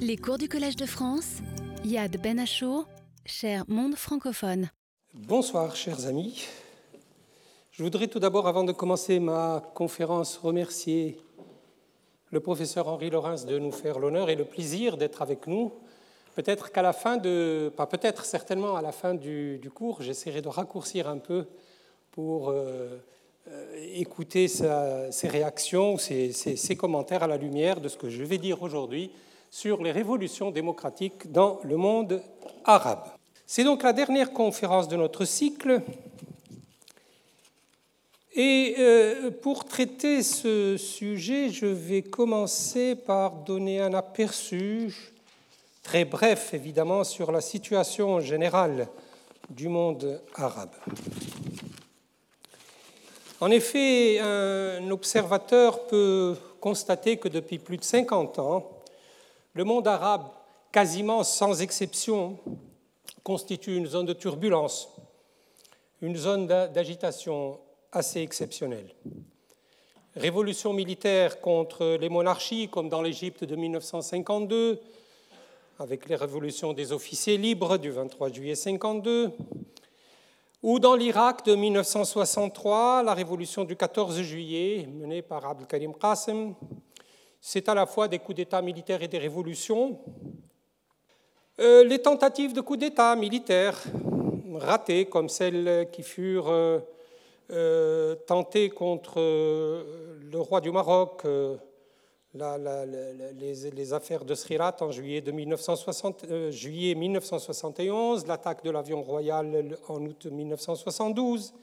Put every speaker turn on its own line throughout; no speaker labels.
Les cours du Collège de France, Yad Ben Achour, cher monde francophone.
Bonsoir, chers amis. Je voudrais tout d'abord, avant de commencer ma conférence, remercier le professeur Henri Laurens de nous faire l'honneur et le plaisir d'être avec nous. Peut-être qu'à la fin de, pas peut-être, certainement à la fin du, cours, j'essaierai de raccourcir un peu pour euh, euh, écouter ses réactions, ses commentaires à la lumière de ce que je vais dire aujourd'hui sur les révolutions démocratiques dans le monde arabe. C'est donc la dernière conférence de notre cycle. Et euh, pour traiter ce sujet, je vais commencer par donner un aperçu, très bref évidemment, sur la situation générale du monde arabe. En effet, un observateur peut constater que depuis plus de 50 ans, le monde arabe, quasiment sans exception, constitue une zone de turbulence, une zone d'agitation assez exceptionnelle. Révolution militaire contre les monarchies, comme dans l'Égypte de 1952, avec les révolutions des officiers libres du 23 juillet 52, ou dans l'Irak de 1963, la révolution du 14 juillet menée par Abdelkarim Qassem, c'est à la fois des coups d'État militaires et des révolutions. Euh, les tentatives de coups d'État militaires ratées, comme celles qui furent euh, euh, tentées contre le roi du Maroc, les, affaires de Srirat en juillet, de 1960, juillet 1971, l'attaque de l'avion royal en août 1972,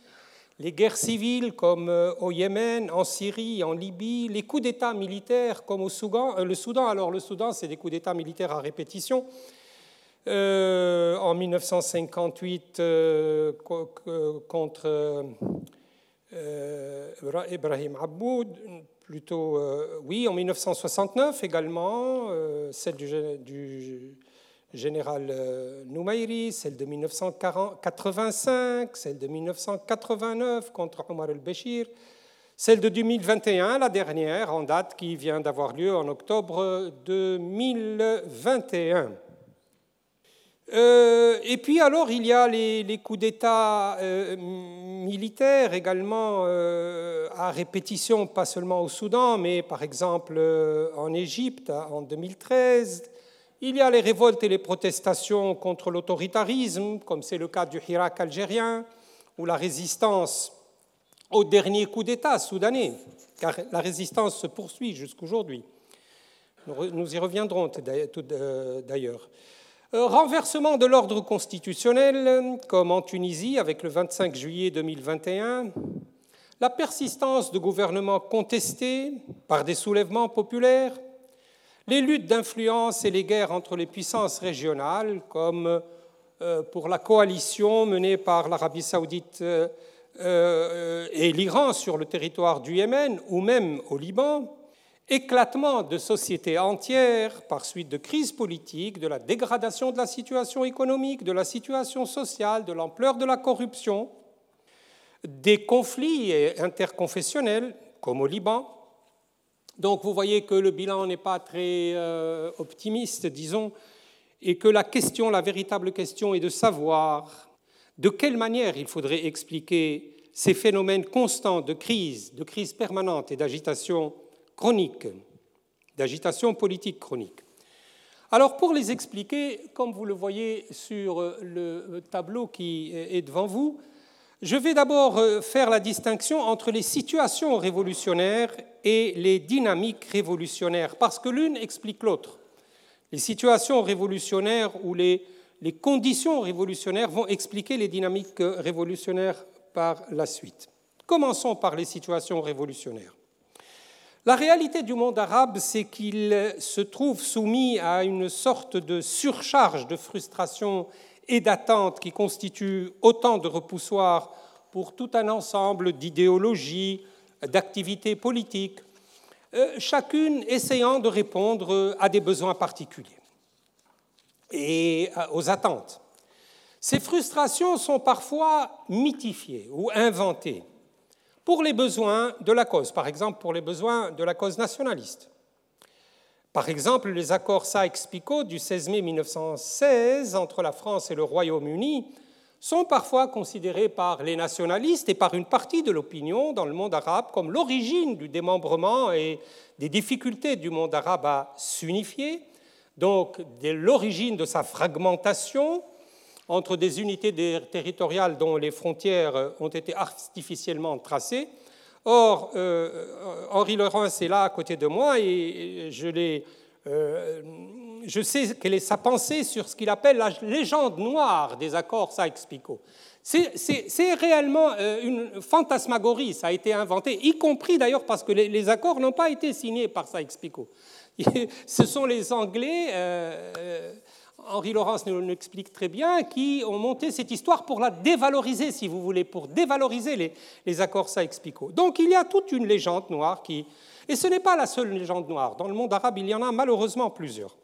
les guerres civiles comme euh, au Yémen, en Syrie, en Libye, les coups d'État militaires comme au Soudan, euh, le Soudan. Alors le Soudan, c'est des coups d'État militaires à répétition. Euh, en 1958 contre Ibrahim Aboud, plutôt oui, en 1969 également, celle du général euh, Noumairi, celle de 1985, celle de 1989 contre Omar el-Béchir, celle de 2021, la dernière en date qui vient d'avoir lieu en octobre 2021. Euh, et puis alors il y a les, coups d'État euh, militaires également à répétition, pas seulement au Soudan, mais par exemple en Égypte en 2013, il y a les révoltes et les protestations contre l'autoritarisme, comme c'est le cas du Hirak algérien, ou la résistance au dernier coup d'État soudanais, car la résistance se poursuit jusqu'aujourd'hui. Nous y reviendrons euh, d'ailleurs. Euh, renversement de l'ordre constitutionnel, comme en Tunisie avec le 25 juillet 2021. La persistance de gouvernements contestés par des soulèvements populaires, les luttes d'influence et les guerres entre les puissances régionales, comme euh, pour la coalition menée par l'Arabie saoudite euh, euh, et l'Iran sur le territoire du Yémen ou même au Liban, éclatement de sociétés entières par suite de crises politiques, de la dégradation de la situation économique, de la situation sociale, de l'ampleur de la corruption, des conflits interconfessionnels, comme au Liban, donc vous voyez que le bilan n'est pas très euh, optimiste, disons, et que la question, la véritable question est de savoir de quelle manière il faudrait expliquer ces phénomènes constants de crise, de crise permanente et d'agitation chronique, d'agitation politique chronique. Alors pour les expliquer, comme vous le voyez sur le tableau qui est devant vous, je vais d'abord euh, faire la distinction entre les situations révolutionnaires et les dynamiques révolutionnaires, parce que l'une explique l'autre. Les situations révolutionnaires ou les, conditions révolutionnaires vont expliquer les dynamiques révolutionnaires par la suite. Commençons par les situations révolutionnaires. La réalité du monde arabe, c'est qu'il se trouve soumis à une sorte de surcharge de frustration et d'attentes qui constituent autant de repoussoirs pour tout un ensemble d'idéologies, d'activités politiques, euh, chacune essayant de répondre à des besoins particuliers et aux attentes. Ces frustrations sont parfois mythifiées ou inventées pour les besoins de la cause, par exemple pour les besoins de la cause nationaliste, Par exemple, les accords Sykes-Picot du 16 mai 1916 entre la France et le Royaume-Uni sont parfois considérés par les nationalistes et par une partie de l'opinion dans le monde arabe comme l'origine du démembrement et des difficultés du monde arabe à s'unifier, donc l'origine de sa fragmentation entre des unités territoriales dont les frontières ont été artificiellement tracées Or, euh, Henri Laurence est là à côté de moi et je, euh, je sais quelle est sa pensée sur ce qu'il appelle la légende noire des accords Sykes-Picot. C'est réellement euh, une fantasmagorie, ça a été inventé, y compris d'ailleurs parce que les, accords n'ont pas été signés par Sykes-Picot. Ce sont les Anglais Henri Laurence nous l'explique très bien, qui ont monté cette histoire pour la dévaloriser, si vous voulez, pour dévaloriser les, accords Sykes-Picot. Donc il y a toute une légende noire qui... Et ce n'est pas la seule légende noire. Dans le monde arabe, il y en a malheureusement plusieurs.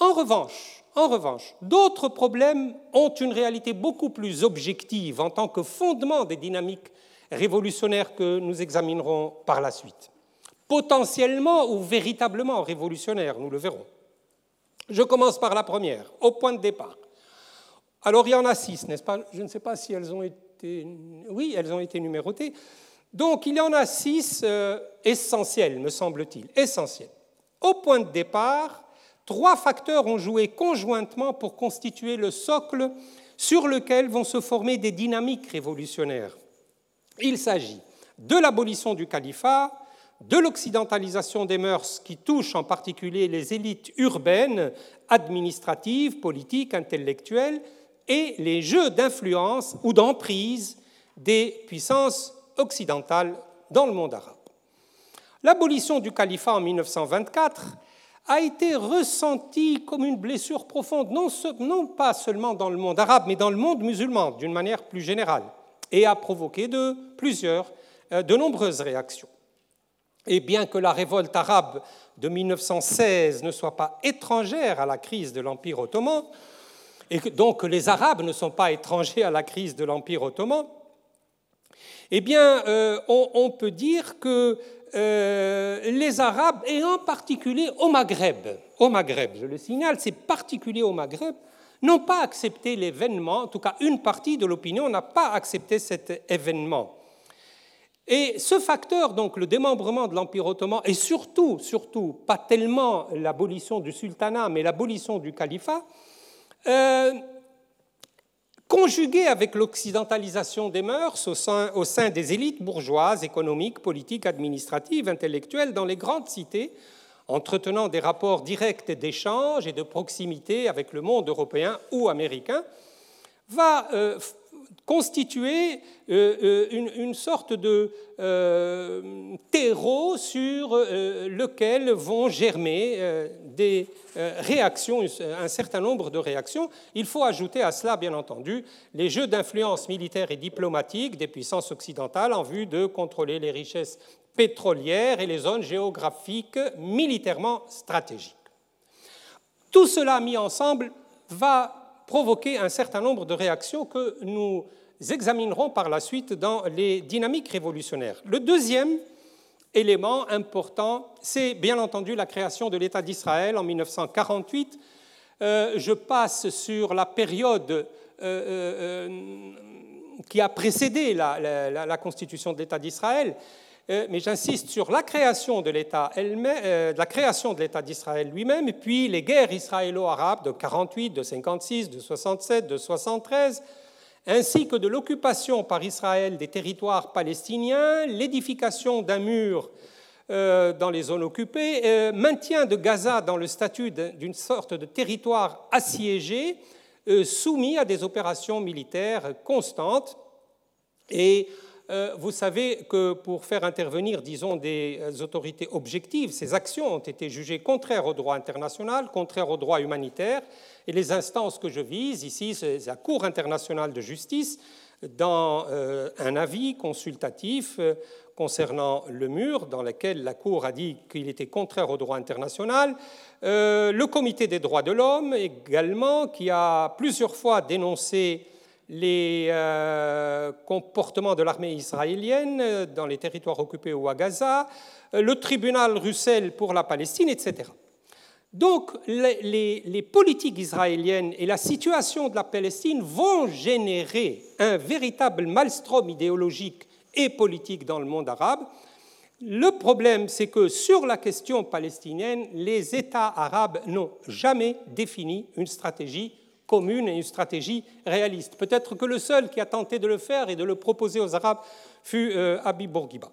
En revanche, en revanche, d'autres problèmes ont une réalité beaucoup plus objective en tant que fondement des dynamiques révolutionnaires que nous examinerons par la suite. Potentiellement ou véritablement révolutionnaires, nous le verrons. Je commence par la première, au point de départ. Alors il y en a six, n'est-ce pas? Je ne sais pas si elles ont été... Oui, elles ont été numérotées. Donc il y en a six euh, essentiels, me semble-t-il, essentiels. Au point de départ, trois facteurs ont joué conjointement pour constituer le socle sur lequel vont se former des dynamiques révolutionnaires. Il s'agit de l'abolition du califat, de l'occidentalisation des mœurs qui touche en particulier les élites urbaines, administratives, politiques, intellectuelles, et les jeux d'influence ou d'emprise des puissances occidentales dans le monde arabe. L'abolition du califat en 1924 a été ressentie comme une blessure profonde, non, pas seulement dans le monde arabe, mais dans le monde musulman d'une manière plus générale, et a provoqué de euh, de nombreuses réactions. Et bien que la révolte arabe de 1916 ne soit pas étrangère à la crise de l'Empire ottoman, et que les Arabes ne sont pas étrangers à la crise de l'Empire ottoman, eh bien, euh, on, peut dire que euh, les Arabes, et en particulier au Maghreb, au Maghreb, je le signale, c'est particulier au Maghreb, n'ont pas accepté l'événement, en tout cas une partie de l'opinion n'a pas accepté cet événement. Et ce facteur, donc le démembrement de l'Empire ottoman, et surtout, surtout, pas tellement l'abolition du sultanat, mais l'abolition du califat, euh, conjugué avec l'occidentalisation des mœurs au sein, des élites bourgeoises, économiques, politiques, administratives, intellectuelles dans les grandes cités, entretenant des rapports directs d'échange et de proximité avec le monde européen ou américain, va euh, constituer euh, euh, une, sorte de euh, terreau sur lequel vont germer des réactions, un certain nombre de réactions. Il faut ajouter à cela, bien entendu, les jeux d'influence militaire et diplomatique des puissances occidentales en vue de contrôler les richesses pétrolières et les zones géographiques militairement stratégiques. Tout cela mis ensemble va provoquer un certain nombre de réactions que nous examinerons par la suite dans les dynamiques révolutionnaires. Le deuxième élément important, c'est bien entendu la création de l'État d'Israël en 1948. Euh, je passe sur la période euh, euh, qui a précédé la constitution de l'État d'Israël. Euh, mais j'insiste sur la création de l'État euh, la création de l'État d'Israël lui-même, et puis les guerres israélo-arabes de 48, de 56, de 67, de 73, ainsi que de l'occupation par Israël des territoires palestiniens, l'édification d'un mur euh, dans les zones occupées, maintien de Gaza dans le statut d'une sorte de territoire assiégé, soumis à des opérations militaires constantes et vous savez que pour faire intervenir, disons, des euh, autorités objectives, ces actions ont été jugées contraires au droit international, contraires au droit humanitaire, et les instances que je vise ici, c'est la Cour internationale de justice, dans euh, un avis consultatif concernant le mur, dans lequel la Cour a dit qu'il était contraire au droit international, le Comité des droits de l'homme également, qui a plusieurs fois dénoncé les euh, comportements de l'armée israélienne dans les territoires occupés ou à Gaza, le tribunal Russell pour la Palestine, etc. Donc les, politiques israéliennes et la situation de la Palestine vont générer un véritable maelstrom idéologique et politique dans le monde arabe. Le problème, c'est que sur la question palestinienne, les États arabes n'ont jamais défini une stratégie commune et une stratégie réaliste. Peut-être que le seul qui a tenté de le faire et de le proposer aux Arabes fut euh, Habib Bourguiba.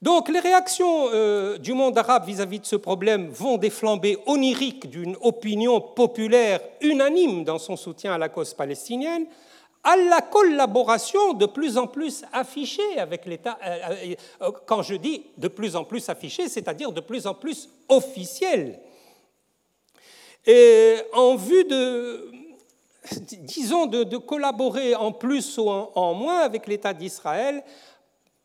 Donc les réactions euh, du monde arabe vis-à-vis de ce problème vont des flambées oniriques d'une opinion populaire unanime dans son soutien à la cause palestinienne, à la collaboration de plus en plus affichée avec l'État. Euh, euh, quand je dis de plus en plus affichée, c'est-à-dire de plus en plus officielle. Et en vue de, disons, de, collaborer en plus ou en moins avec l'État d'Israël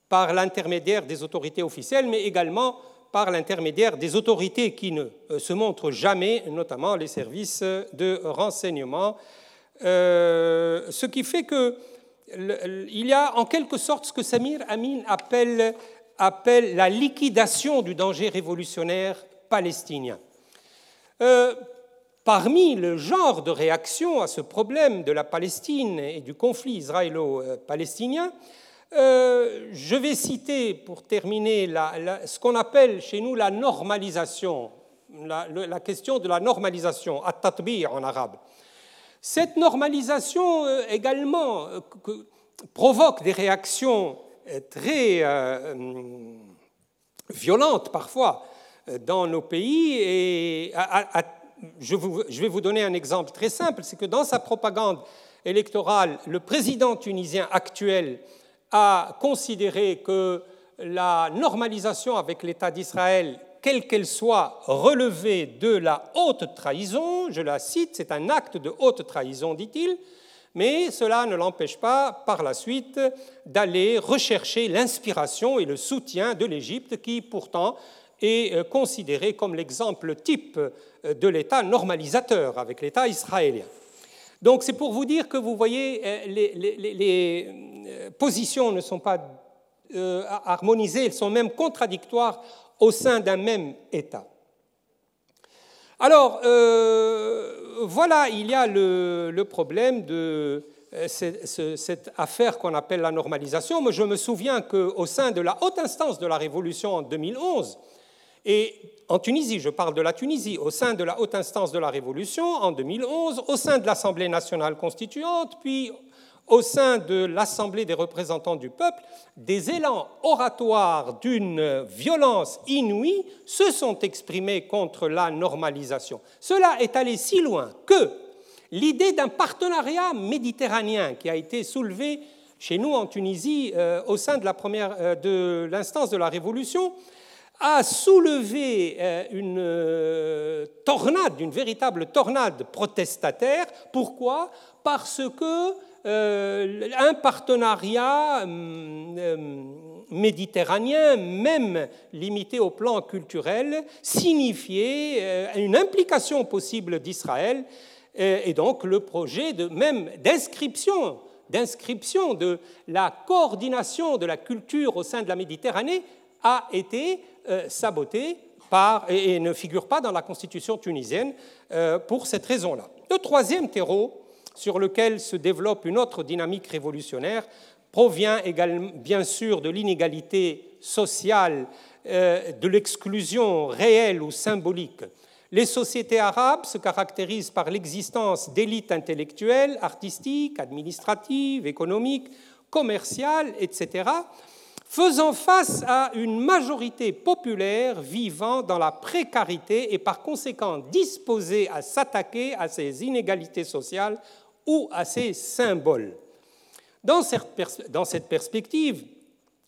par l'intermédiaire des autorités officielles, mais également par l'intermédiaire des autorités qui ne euh, se montrent jamais, notamment les services de renseignement. Euh, ce qui fait qu'il y a en quelque sorte ce que Samir Amin appelle, appelle la liquidation du danger révolutionnaire palestinien. Euh, parmi le genre de réaction à ce problème de la Palestine et du conflit israélo-palestinien, euh, je vais citer, pour terminer, ce qu'on appelle chez nous la normalisation, la, question de la normalisation, at-tatbi en arabe. Cette normalisation euh, également euh, provoque des réactions très violentes parfois dans nos pays. Et je, vais vous donner un exemple très simple, c'est que dans sa propagande électorale, le président tunisien actuel a considéré que la normalisation avec l'État d'Israël, quelle qu'elle soit, relevait de la haute trahison. Je la cite, c'est un acte de haute trahison, dit-il, mais cela ne l'empêche pas par la suite d'aller rechercher l'inspiration et le soutien de l'Égypte, qui pourtant est euh, considéré comme l'exemple type euh, de l'État normalisateur avec l'État israélien. Donc c'est pour vous dire que vous voyez, euh, les, positions ne sont pas harmonisées, elles sont même contradictoires au sein d'un même État. Alors, voilà, il y a le, problème de cette affaire qu'on appelle la normalisation. Moi, je me souviens qu'au sein de la haute instance de la Révolution en 2011, et en Tunisie, je parle de la Tunisie, au sein de la haute instance de la Révolution en 2011, au sein de l'Assemblée nationale constituante, puis au sein de l'Assemblée des représentants du peuple, des élans oratoires d'une violence inouïe se sont exprimés contre la normalisation. Cela est allé si loin que l'idée d'un partenariat méditerranéen qui a été soulevé chez nous en Tunisie euh, au sein de euh, l'instance de, de la Révolution a soulevé euh, une euh, tornade, une véritable tornade protestataire. Pourquoi? Parce que euh, un partenariat méditerranéen, même limité au plan culturel, signifiait une implication possible d'Israël et donc le projet même d'inscription d'inscription de la coordination de la culture au sein de la Méditerranée a été euh, saboté par, et, ne figure pas dans la constitution tunisienne euh, pour cette raison-là. Le troisième terreau sur lequel se développe une autre dynamique révolutionnaire provient également, bien sûr de l'inégalité sociale, euh, de l'exclusion réelle ou symbolique. Les sociétés arabes se caractérisent par l'existence d'élites intellectuelles, artistiques, administratives, économiques, commerciales, etc., faisant face à une majorité populaire vivant dans la précarité et par conséquent disposée à s'attaquer à ces inégalités sociales ou à ces symboles. Dans cette perspective,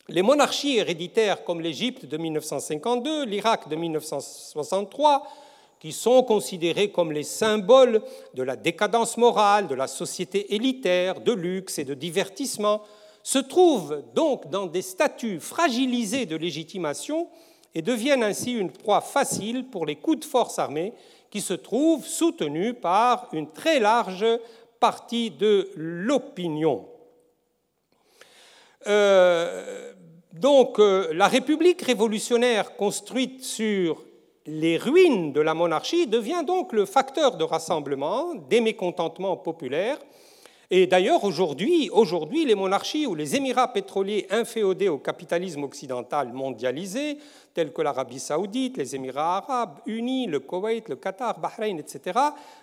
les monarchies héréditaires comme l'Égypte de 1952, l'Irak de 1963, qui sont considérées comme les symboles de la décadence morale, de la société élitaire, de luxe et de divertissement, se trouvent donc dans des statuts fragilisés de légitimation et deviennent ainsi une proie facile pour les coups de force armés qui se trouvent soutenus par une très large partie de l'opinion. Euh, donc euh, la République révolutionnaire construite sur les ruines de la monarchie devient donc le facteur de rassemblement des mécontentements populaires. Et d'ailleurs, aujourd'hui, les monarchies ou les émirats pétroliers inféodés au capitalisme occidental mondialisé, tels que l'Arabie saoudite, les Émirats arabes unis, le Koweït, le Qatar, Bahreïn, etc.,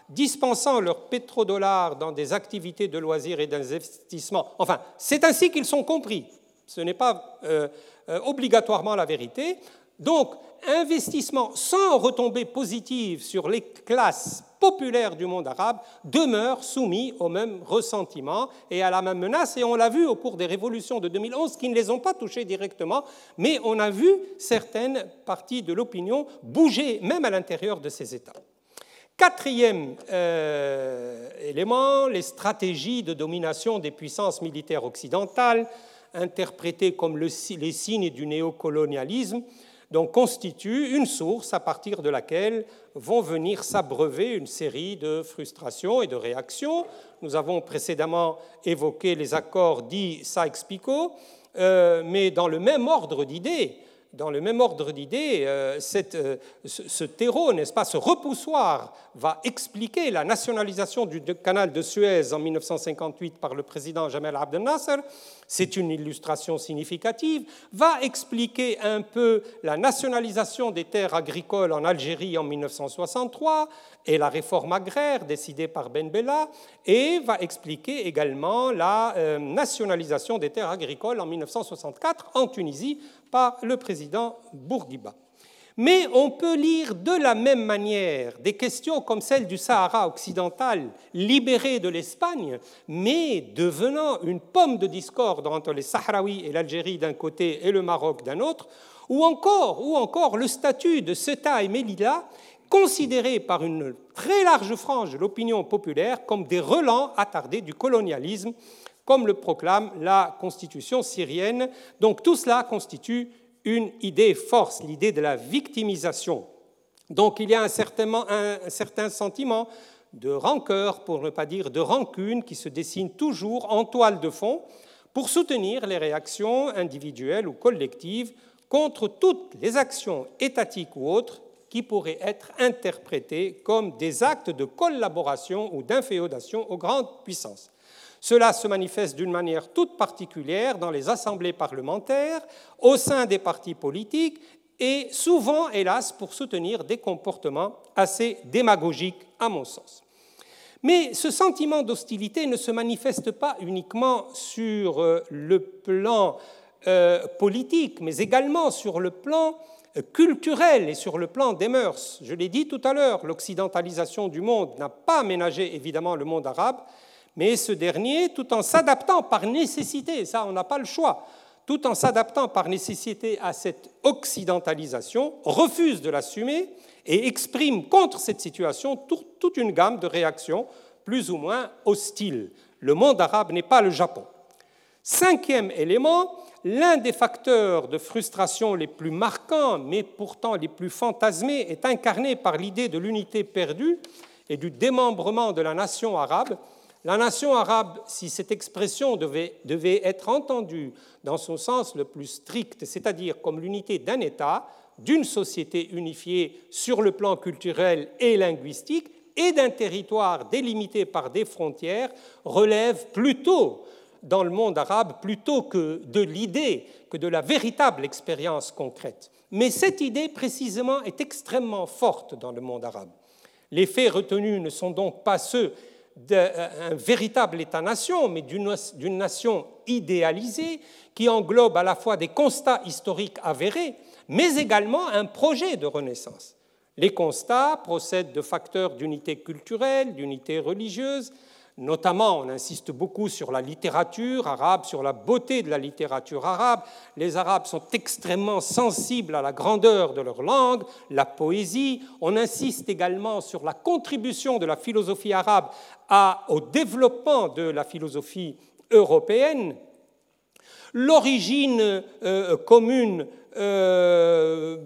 dispensant leurs pétrodollars dans des activités de loisirs et d'investissement. Enfin, c'est ainsi qu'ils sont compris. Ce n'est pas euh, euh, obligatoirement la vérité. Donc, investissement sans retombées positives sur les classes populaires du monde arabe demeure soumis au même ressentiment et à la même menace. Et on l'a vu au cours des révolutions de 2011 qui ne les ont pas touchées directement, mais on a vu certaines parties de l'opinion bouger même à l'intérieur de ces États. Quatrième euh, élément, les stratégies de domination des puissances militaires occidentales, interprétées comme les signes du néocolonialisme, donc constitue une source à partir de laquelle vont venir s'abreuver une série de frustrations et de réactions. Nous avons précédemment évoqué les accords dits Sykes-Picot, euh, mais dans le même ordre d'idées, dans le même ordre d'idées, euh, euh, ce, terreau, n'est-ce repoussoir va expliquer la nationalisation du canal de Suez en 1958 par le président Jamal Abdel Nasser, c'est une illustration significative, va expliquer un peu la nationalisation des terres agricoles en Algérie en 1963 et la réforme agraire décidée par Ben Bella, et va expliquer également la euh, nationalisation des terres agricoles en 1964 en Tunisie par le président Bourguiba. Mais on peut lire de la même manière des questions comme celle du Sahara occidental, libéré de l'Espagne, mais devenant une pomme de discorde entre les Sahraouis et l'Algérie d'un côté et le Maroc d'un autre, ou encore, ou le statut de Ceuta et Melilla, considérés par une très large frange de l'opinion populaire comme des relents attardés du colonialisme comme le proclame la constitution syrienne. Donc tout cela constitue une idée force, l'idée de la victimisation. Donc il y a un certain, un certain sentiment de rancœur, pour ne pas dire de rancune, qui se dessine toujours en toile de fond pour soutenir les réactions individuelles ou collectives contre toutes les actions étatiques ou autres qui pourraient être interprétées comme des actes de collaboration ou d'inféodation aux grandes puissances. Cela se manifeste d'une manière toute particulière dans les assemblées parlementaires, au sein des partis politiques et souvent, hélas, pour soutenir des comportements assez démagogiques, à mon sens. Mais ce sentiment d'hostilité ne se manifeste pas uniquement sur euh, le plan euh, politique, mais également sur le plan euh, culturel et sur le plan des mœurs. Je l'ai dit tout à l'heure, l'occidentalisation du monde n'a pas aménagé évidemment le monde arabe, mais ce dernier, tout en s'adaptant par nécessité, ça on n'a pas le choix, tout en s'adaptant par nécessité à cette occidentalisation, refuse de l'assumer et exprime contre cette situation toute une gamme de réactions plus ou moins hostiles. Le monde arabe n'est pas le Japon. Cinquième élément, l'un des facteurs de frustration les plus marquants, mais pourtant les plus fantasmés, est incarné par l'idée de l'unité perdue et du démembrement de la nation arabe la nation arabe, si cette expression devait, être entendue dans son sens le plus strict, c'est-à-dire comme l'unité d'un État, d'une société unifiée sur le plan culturel et linguistique, et d'un territoire délimité par des frontières, relève plutôt dans le monde arabe plutôt que de l'idée, que de la véritable expérience concrète. Mais cette idée précisément est extrêmement forte dans le monde arabe. Les faits retenus ne sont donc pas ceux d'un véritable État-nation, mais d'une nation idéalisée qui englobe à la fois des constats historiques avérés, mais également un projet de renaissance. Les constats procèdent de facteurs d'unité culturelle, d'unité religieuse, Notamment, on insiste beaucoup sur la littérature arabe, sur la beauté de la littérature arabe. Les Arabes sont extrêmement sensibles à la grandeur de leur langue, la poésie. On insiste également sur la contribution de la philosophie arabe au développement de la philosophie européenne. L'origine euh, commune euh,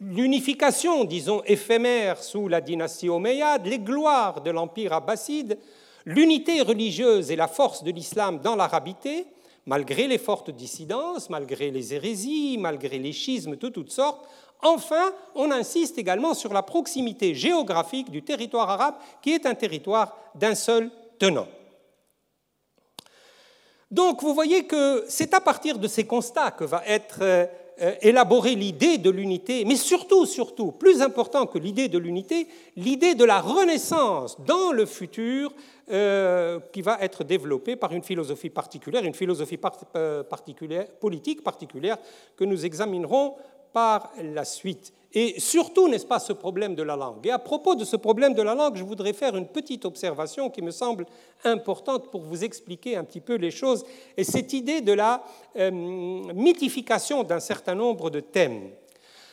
l'unification, disons, éphémère sous la dynastie omeyyade, les gloires de l'empire abbasside, L'unité religieuse et la force de l'islam dans l'arabité, malgré les fortes dissidences, malgré les hérésies, malgré les schismes de toutes sortes, Enfin, on insiste également sur la proximité géographique du territoire arabe, qui est un territoire d'un seul tenant. Donc vous voyez que c'est à partir de ces constats que va être euh, euh, élaborée l'idée de l'unité, mais surtout, surtout, plus important que l'idée de l'unité, l'idée de la renaissance dans le futur euh, qui va être développée par une philosophie particulière, une philosophie particulière, politique particulière que nous examinerons par la suite. Et surtout, n'est-ce pas, ce problème de la langue. Et à propos de ce problème de la langue, je voudrais faire une petite observation qui me semble importante pour vous expliquer un petit peu les choses, et cette idée de la euh, mythification d'un certain nombre de thèmes.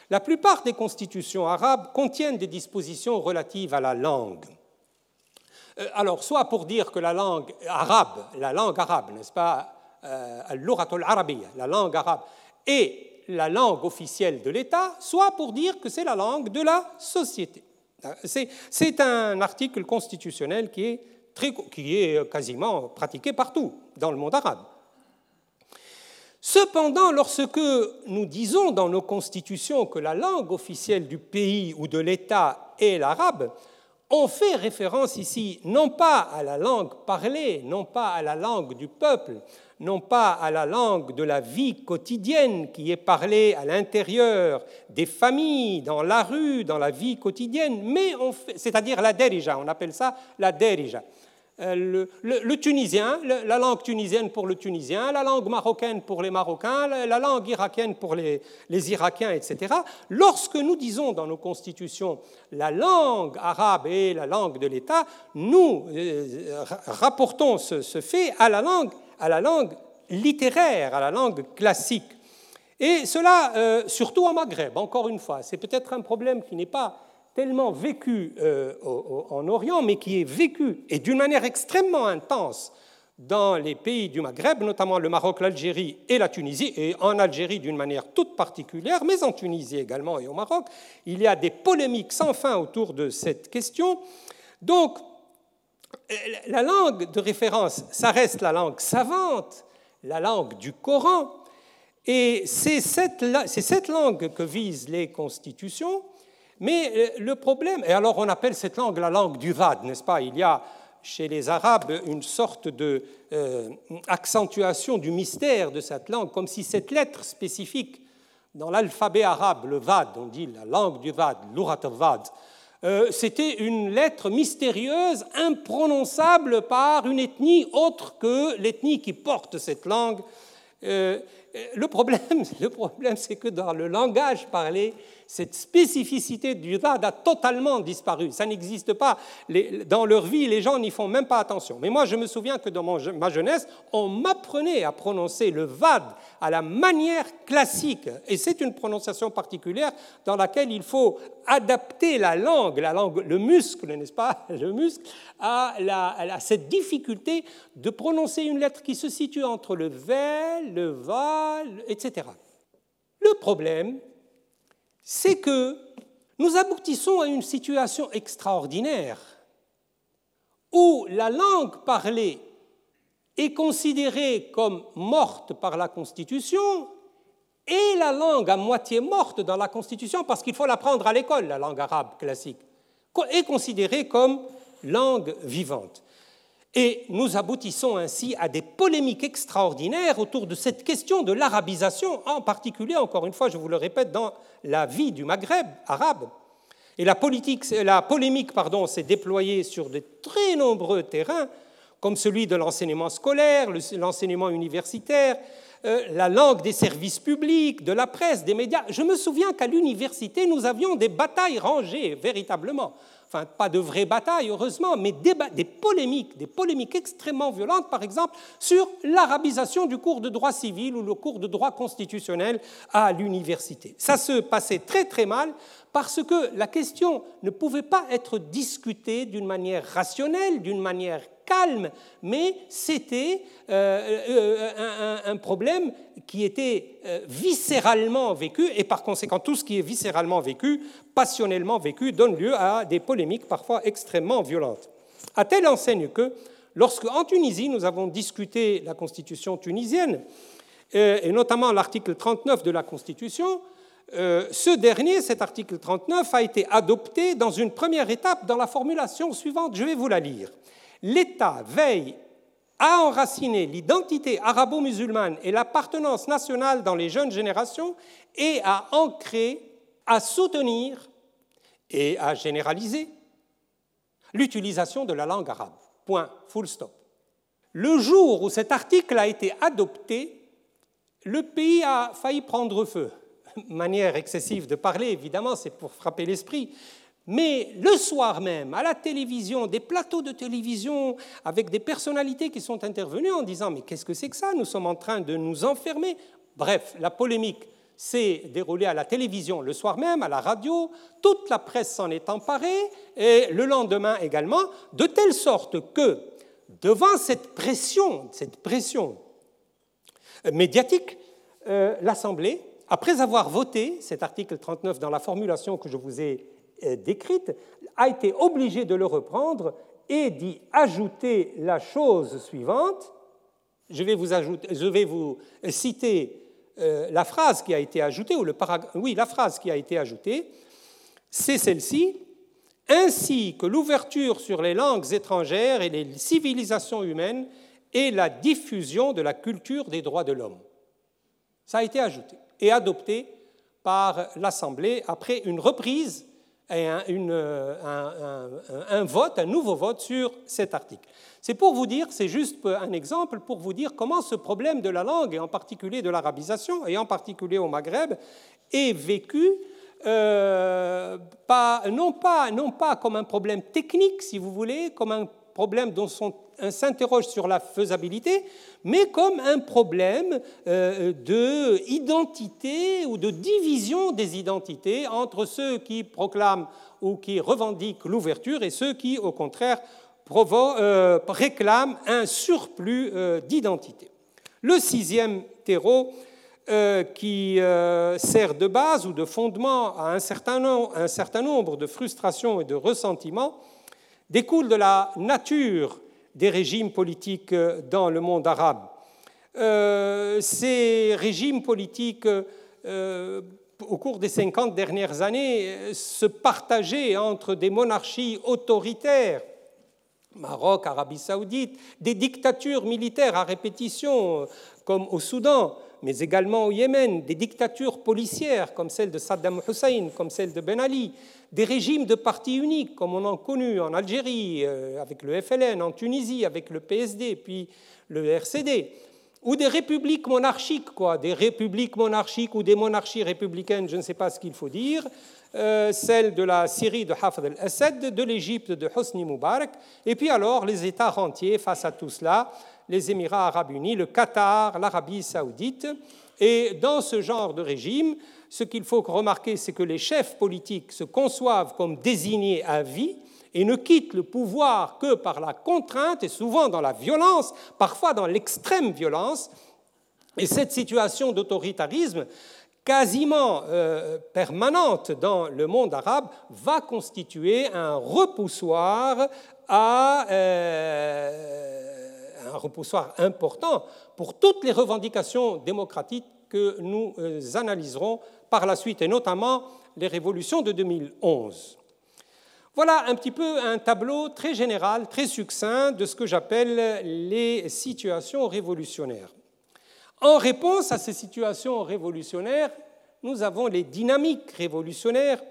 La plupart des constitutions arabes contiennent des dispositions relatives à la langue. Euh, alors, soit pour dire que la langue arabe, la langue arabe, n'est-ce pas, euh, la langue arabe, est la langue officielle de l'État, soit pour dire que c'est la langue de la société. C'est un article constitutionnel qui est, est quasiment pratiqué partout dans le monde arabe. Cependant, lorsque nous disons dans nos constitutions que la langue officielle du pays ou de l'État est l'arabe, on fait référence ici non pas à la langue parlée, non pas à la langue du peuple, non pas à la langue de la vie quotidienne qui est parlée à l'intérieur des familles, dans la rue, dans la vie quotidienne, mais c'est-à-dire la derija, on appelle ça la derija. Euh, le, tunisien, la langue tunisienne pour le tunisien, la langue marocaine pour les Marocains, la, langue irakienne pour les, Irakiens, etc. Lorsque nous disons dans nos constitutions la langue arabe et la langue de l'État, nous euh, rapportons ce, ce fait à la langue à la langue littéraire, à la langue classique. Et cela, euh, surtout en Maghreb, encore une fois, c'est peut-être un problème qui n'est pas tellement vécu euh, en Orient, mais qui est vécu, et d'une manière extrêmement intense, dans les pays du Maghreb, notamment le Maroc, l'Algérie et la Tunisie, et en Algérie d'une manière toute particulière, mais en Tunisie également et au Maroc, il y a des polémiques sans fin autour de cette question. Donc, la langue de référence, ça reste la langue savante, la langue du Coran, et c'est cette, langue que visent les constitutions, mais le problème, et alors on appelle cette langue la langue du Vad, n'est-ce pas? Il y a chez les Arabes une sorte de euh, accentuation du mystère de cette langue, comme si cette lettre spécifique dans l'alphabet arabe, le Vad, on dit la langue du Vad, l'Urat Vad, euh, c'était une lettre mystérieuse, imprononçable par une ethnie autre que l'ethnie qui porte cette langue. Euh, le problème, le problème c'est que dans le langage parlé, cette spécificité du Vad a totalement disparu. Ça n'existe pas. dans leur vie, les gens n'y font même pas attention. Mais moi, je me souviens que dans ma jeunesse, on m'apprenait à prononcer le Vad à la manière classique. Et c'est une prononciation particulière dans laquelle il faut adapter la langue, la langue, le muscle, n'est-ce pas, le muscle, à, à, cette difficulté de prononcer une lettre qui se situe entre le vel, le va, etc. Le problème, c'est que nous aboutissons à une situation extraordinaire où la langue parlée est considérée comme morte par la Constitution et la langue à moitié morte dans la Constitution, parce qu'il faut l'apprendre à l'école, la langue arabe classique, est considérée comme langue vivante. Et nous aboutissons ainsi à des polémiques extraordinaires autour de cette question de l'arabisation, en particulier, encore une fois, je vous le répète, dans la vie du Maghreb arabe. Et la, politique, la polémique pardon, s'est déployée sur de très nombreux terrains, comme celui de l'enseignement scolaire, l'enseignement universitaire, euh, la langue des services publics, de la presse, des médias. Je me souviens qu'à l'université, nous avions des batailles rangées, véritablement, enfin pas de vraies batailles heureusement, mais des, polémiques, des polémiques extrêmement violentes, par exemple, sur l'arabisation du cours de droit civil ou le cours de droit constitutionnel à l'université. Ça se passait très très mal parce que la question ne pouvait pas être discutée d'une manière rationnelle, d'une manière calme, mais c'était euh, euh, un, problème qui était euh, viscéralement vécu, et par conséquent tout ce qui est viscéralement vécu, passionnellement vécu, donne lieu à des polémiques parfois extrêmement violentes. À telle enseigne que, lorsque en Tunisie nous avons discuté la constitution tunisienne, et notamment l'article 39 de la constitution, euh, ce dernier, cet article 39, a été adopté dans une première étape dans la formulation suivante. Je vais vous la lire. L'État veille à enraciner l'identité arabo-musulmane et l'appartenance nationale dans les jeunes générations et à ancrer, à soutenir et à généraliser l'utilisation de la langue arabe. Point, full stop. Le jour où cet article a été adopté, le pays a failli prendre feu. Manière excessive de parler, évidemment, c'est pour frapper l'esprit. Mais le soir même, à la télévision, des plateaux de télévision avec des personnalités qui sont intervenues en disant Mais qu'est-ce que c'est que ça? Nous sommes en train de nous enfermer. Bref, la polémique s'est déroulée à la télévision le soir même, à la radio, toute la presse s'en est emparée, et le lendemain également, de telle sorte que, devant cette pression, cette pression médiatique, euh, l'Assemblée, après avoir voté cet article 39 dans la formulation que je vous ai décrite, a été obligée de le reprendre et d'y ajouter la chose suivante. Je vais vous, ajouter, je vais vous citer euh, la phrase qui a été ajoutée, ou le oui, la phrase qui a été ajoutée, c'est celle-ci, ainsi que l'ouverture sur les langues étrangères et les civilisations humaines et la diffusion de la culture des droits de l'homme. Ça a été ajouté et adopté par l'Assemblée après une reprise et un, vote, un nouveau vote sur cet article. C'est pour vous dire, c'est juste un exemple pour vous dire comment ce problème de la langue, et en particulier de l'arabisation, et en particulier au Maghreb, est vécu euh, non, pas, non pas comme un problème technique, si vous voulez, comme un problème dont on s'interroge sur la faisabilité, mais comme un problème euh, d'identité ou de division des identités entre ceux qui proclament ou qui revendiquent l'ouverture et ceux qui, au contraire, euh, réclament un surplus euh, d'identité. Le sixième terreau qui sert de base ou de fondement à un certain, un certain nombre de frustrations et de ressentiments découle de la nature des régimes politiques dans le monde arabe. Euh, ces régimes politiques, euh, au cours des 50 dernières années, se partageaient entre des monarchies autoritaires, Maroc, Arabie saoudite, des dictatures militaires à répétition, comme au Soudan, mais également au Yémen, des dictatures policières comme celle de Saddam Hussein, comme celle de Ben Ali, des régimes de partis uniques comme on en a connu en Algérie euh, avec le FLN, en Tunisie avec le PSD, puis le RCD, ou des républiques monarchiques, quoi, des républiques monarchiques ou des monarchies républicaines, je ne sais pas ce qu'il faut dire, euh, celle de la Syrie de Hafez al-Assad, de l'Égypte de Hosni Moubarak, et puis alors les États rentiers face à tout cela, les Émirats arabes unis, le Qatar, l'Arabie saoudite. Et dans ce genre de régime, ce qu'il faut remarquer, c'est que les chefs politiques se conçoivent comme désignés à vie et ne quittent le pouvoir que par la contrainte et souvent dans la violence, parfois dans l'extrême violence. Et cette situation d'autoritarisme quasiment euh, permanente dans le monde arabe va constituer un repoussoir à euh, un repoussoir important pour toutes les revendications démocratiques que nous euh, analyserons par la suite, et notamment les révolutions de 2011. Voilà un petit peu un tableau très général, très succinct de ce que j'appelle les situations révolutionnaires. En réponse à ces situations révolutionnaires, nous avons les dynamiques révolutionnaires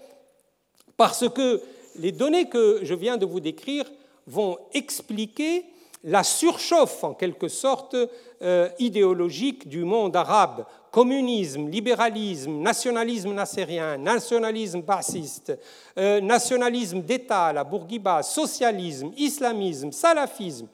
parce que les données que je viens de vous décrire vont expliquer la surchauffe en quelque sorte euh, idéologique du monde arabe, communisme, libéralisme, nationalisme nassérien, nationalisme bassiste, euh, nationalisme d'État, la Bourguiba, socialisme, islamisme, salafisme.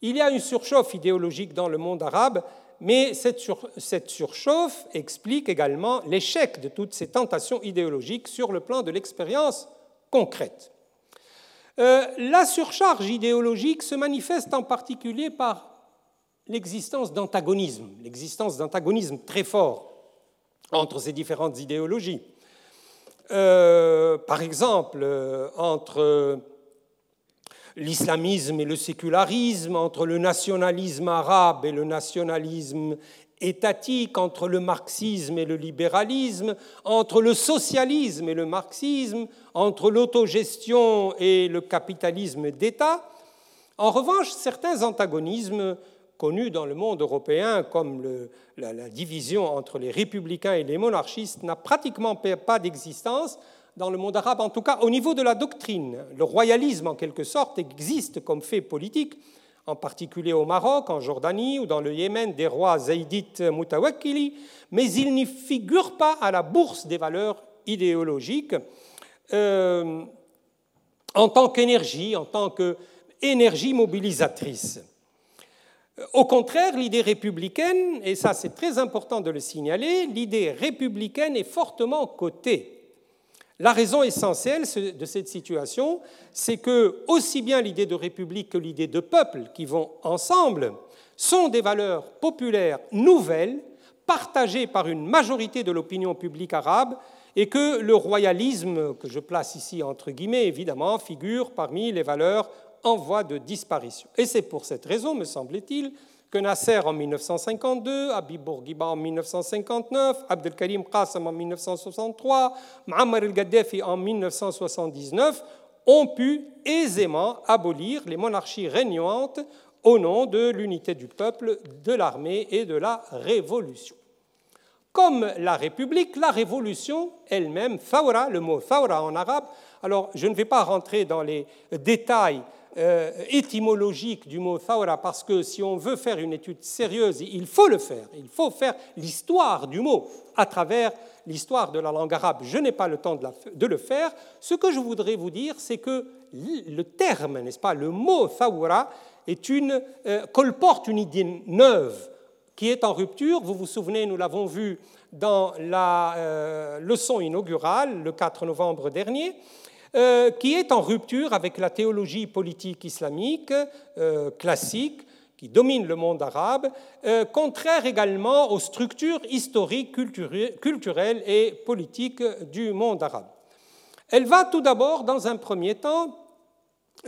Il y a une surchauffe idéologique dans le monde arabe, mais cette, cette surchauffe explique également l'échec de toutes ces tentations idéologiques sur le plan de l'expérience concrète. Euh, la surcharge idéologique se manifeste en particulier par l'existence d'antagonisme, l'existence d'antagonisme très fort entre ces différentes idéologies. Euh, par exemple, euh, entre l'islamisme et le sécularisme, entre le nationalisme arabe et le nationalisme étatique entre le marxisme et le libéralisme, entre le socialisme et le marxisme, entre l'autogestion et le capitalisme d'État. En revanche, certains antagonismes connus dans le monde européen, comme la, la, division entre les républicains et les monarchistes, n'a pratiquement pas d'existence dans le monde arabe, en tout cas au niveau de la doctrine. Le royalisme, en quelque sorte, existe comme fait politique, en particulier au Maroc, en Jordanie ou dans le Yémen des rois zaïdites Mutawakkili, mais il n'y figure pas à la bourse des valeurs idéologiques euh, en tant qu'énergie, en tant qu'énergie mobilisatrice. Au contraire, l'idée républicaine, et ça c'est très important de le signaler, l'idée républicaine est fortement cotée la raison essentielle de cette situation, c'est que aussi bien l'idée de république que l'idée de peuple, qui vont ensemble, sont des valeurs populaires nouvelles, partagées par une majorité de l'opinion publique arabe, et que le royalisme, que je place ici entre guillemets évidemment, figure parmi les valeurs en voie de disparition. Et c'est pour cette raison, me semble-t-il, que Nasser en 1952, Habib Bourguiba en 1959, Abdelkarim Qassam en 1963, Muammar el-Gaddafi en 1979 ont pu aisément abolir les monarchies régnantes au nom de l'unité du peuple, de l'armée et de la révolution. Comme la République, la révolution elle-même, Fawra, le mot Fawra en arabe, alors je ne vais pas rentrer dans les détails euh, étymologique du mot thawra, parce que si on veut faire une étude sérieuse, il faut le faire. Il faut faire l'histoire du mot à travers l'histoire de la langue arabe. Je n'ai pas le temps de, le faire. Ce que je voudrais vous dire, c'est que le terme, n'est-ce pas, le mot thawra, est une, euh, colporte une idée neuve qui est en rupture. Vous vous souvenez, nous l'avons vu dans la euh, leçon inaugurale le 4 novembre dernier. Euh, qui est en rupture avec la théologie politique islamique euh, classique qui domine le monde arabe, euh, contraire également aux structures historiques, culturelles et politiques du monde arabe. Elle va tout d'abord, dans un premier temps,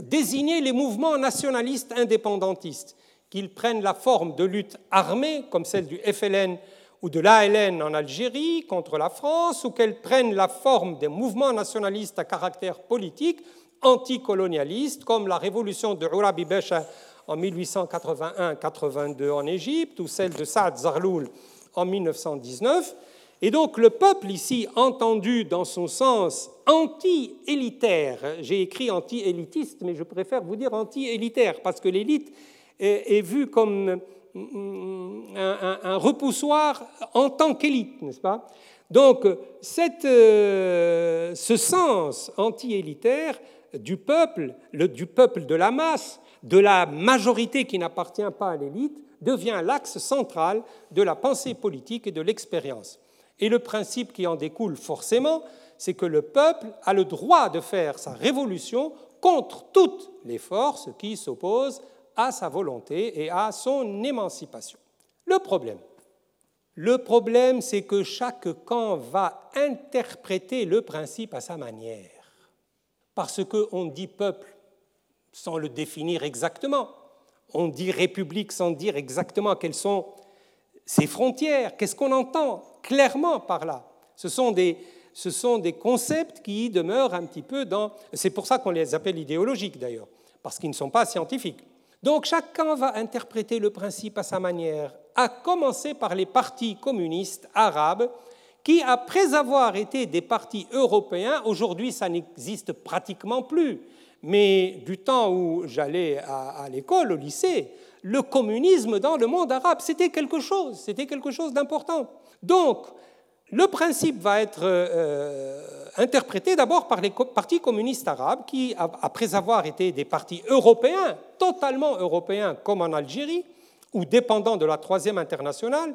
désigner les mouvements nationalistes indépendantistes, qu'ils prennent la forme de luttes armées, comme celle du FLN ou de l'ALN en Algérie contre la France, ou qu'elles prennent la forme des mouvements nationalistes à caractère politique, anticolonialistes, comme la révolution de Urabi Besha en 1881-82 en Égypte, ou celle de Saad Zarloul en 1919. Et donc le peuple ici entendu dans son sens anti-élitaire, j'ai écrit anti-élitiste, mais je préfère vous dire anti-élitaire, parce que l'élite est vue comme un, repoussoir en tant qu'élite, n'est-ce pas? Donc, cette, euh, ce sens anti-élitaire du peuple, le, du peuple de la masse, de la majorité qui n'appartient pas à l'élite, devient l'axe central de la pensée politique et de l'expérience. Et le principe qui en découle forcément, c'est que le peuple a le droit de faire sa révolution contre toutes les forces qui s'opposent à sa volonté et à son émancipation. Le problème, le problème, c'est que chaque camp va interpréter le principe à sa manière, parce qu'on dit peuple sans le définir exactement, on dit république sans dire exactement quelles sont ses frontières, qu'est-ce qu'on entend clairement par là? Ce sont des, ce sont des concepts qui demeurent un petit peu dans... C'est pour ça qu'on les appelle idéologiques d'ailleurs, parce qu'ils ne sont pas scientifiques. Donc chacun va interpréter le principe à sa manière, à commencer par les partis communistes arabes qui, après avoir été des partis européens, aujourd'hui ça n'existe pratiquement plus, mais du temps où j'allais à, l'école, au lycée, le communisme dans le monde arabe, c'était quelque chose, c'était quelque chose d'important. Donc, le principe va être euh, interprété d'abord par les partis communistes arabes qui, après avoir été des partis européens, totalement européens comme en Algérie, ou dépendants de la Troisième Internationale,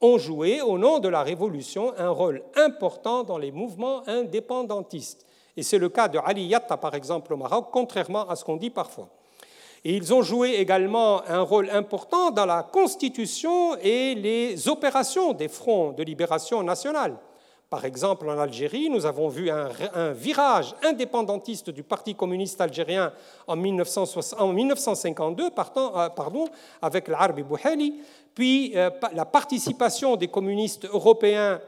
ont joué, au nom de la Révolution, un rôle important dans les mouvements indépendantistes. Et c'est le cas de Ali Yatta, par exemple, au Maroc, contrairement à ce qu'on dit parfois. Ils ont joué également un rôle important dans la constitution et les opérations des fronts de libération nationale. Par exemple, en Algérie, nous avons vu un, virage indépendantiste du Parti communiste algérien en, 1952, euh, pardon, avec l'Arbi Bouheli, puis euh, la participation des communistes européens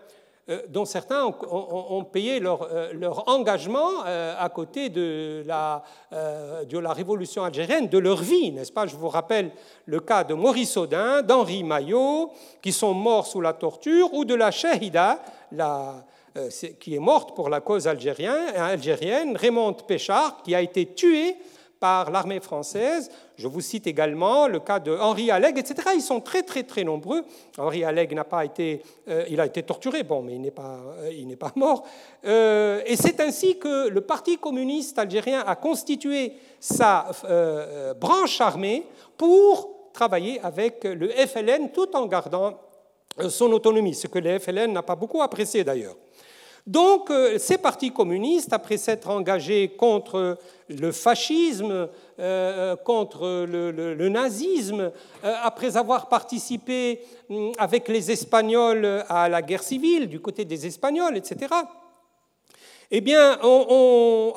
dont certains ont, payé leur, engagement à côté de la, de la révolution algérienne, de leur vie, n'est-ce pas? Je vous rappelle le cas de Maurice Audin, d'Henri Maillot, qui sont morts sous la torture, ou de la Shahida, euh, qui est morte pour la cause algérienne, algérienne, Raymond Péchard, qui a été tué par l'armée française. Je vous cite également le cas de Henri Alleg, etc. Ils sont très très très nombreux. Henri Alleg n'a pas été, euh, il a été torturé, bon, mais il n'est pas, euh, il n'est pas mort. et c'est ainsi que le Parti communiste algérien a constitué sa branche armée pour travailler avec le FLN tout en gardant son autonomie, ce que le FLN n'a pas beaucoup apprécié d'ailleurs. Donc euh, ces partis communistes, après s'être engagés contre le fascisme, euh, euh, contre le, nazisme, après avoir participé hum, avec les Espagnols à la guerre civile, du côté des Espagnols, etc., eh bien,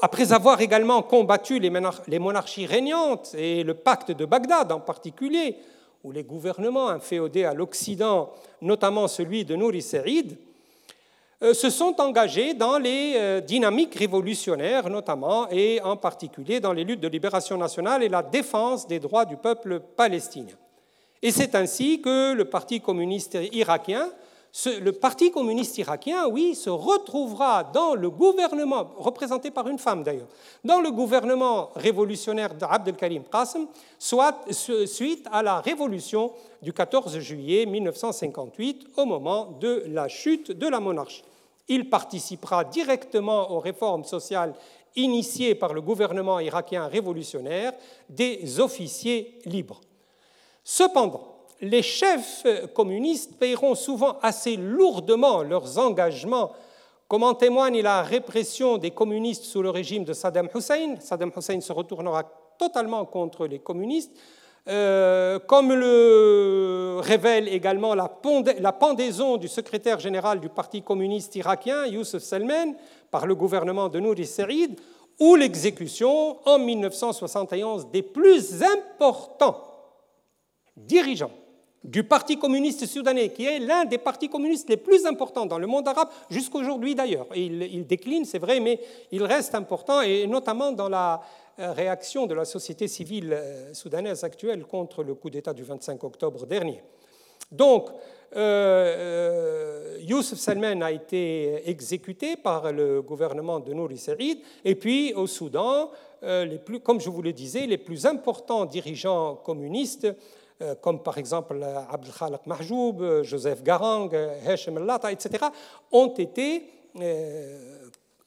après avoir également combattu les, monarchies régnantes et le pacte de Bagdad en particulier, où les gouvernements inféodés à l'Occident, notamment celui de Nouri se sont engagés dans les euh, dynamiques révolutionnaires, notamment, et en particulier dans les luttes de libération nationale et la défense des droits du peuple palestinien. Et c'est ainsi que le Parti communiste irakien, le Parti communiste irakien, oui, se retrouvera dans le gouvernement, représenté par une femme d'ailleurs, dans le gouvernement révolutionnaire d'Abdelkarim Qasem, soit suite à la révolution du 14 juillet 1958, au moment de la chute de la monarchie. Il participera directement aux réformes sociales initiées par le gouvernement irakien révolutionnaire des officiers libres. Cependant, les chefs communistes paieront souvent assez lourdement leurs engagements, comme en témoigne la répression des communistes sous le régime de Saddam Hussein. Saddam Hussein se retournera totalement contre les communistes, euh, comme le révèle également la, pendaison du secrétaire général du Parti communiste irakien, Youssef Selman, par le gouvernement de Nouri Serid, ou l'exécution en 1971 des plus importants dirigeants du Parti communiste soudanais, qui est l'un des partis communistes les plus importants dans le monde arabe, jusqu'aujourd'hui d'ailleurs. Il, il, décline, c'est vrai, mais il reste important, et notamment dans la, euh, réaction de la société civile euh, soudanaise actuelle contre le coup d'État du 25 octobre dernier. Donc, euh, Youssef Salman a été exécuté par le gouvernement de Nouri Sarid, et puis au Soudan, comme je vous le disais, les plus importants dirigeants communistes, comme par exemple Abdel Khalak Mahjoub, Joseph Garang, Heshem Lata, etc., ont été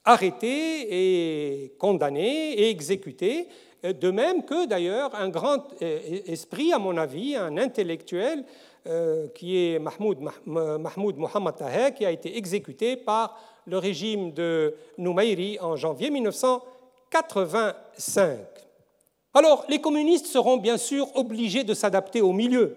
arrêté et condamné et exécuté, de même que d'ailleurs un grand esprit, à mon avis, un intellectuel, euh, qui est Mahmoud, Mahmoud Mohamed Taher, qui a été exécuté par le régime de Noumairi en janvier 1985. Alors, les communistes seront bien sûr obligés de s'adapter au milieu.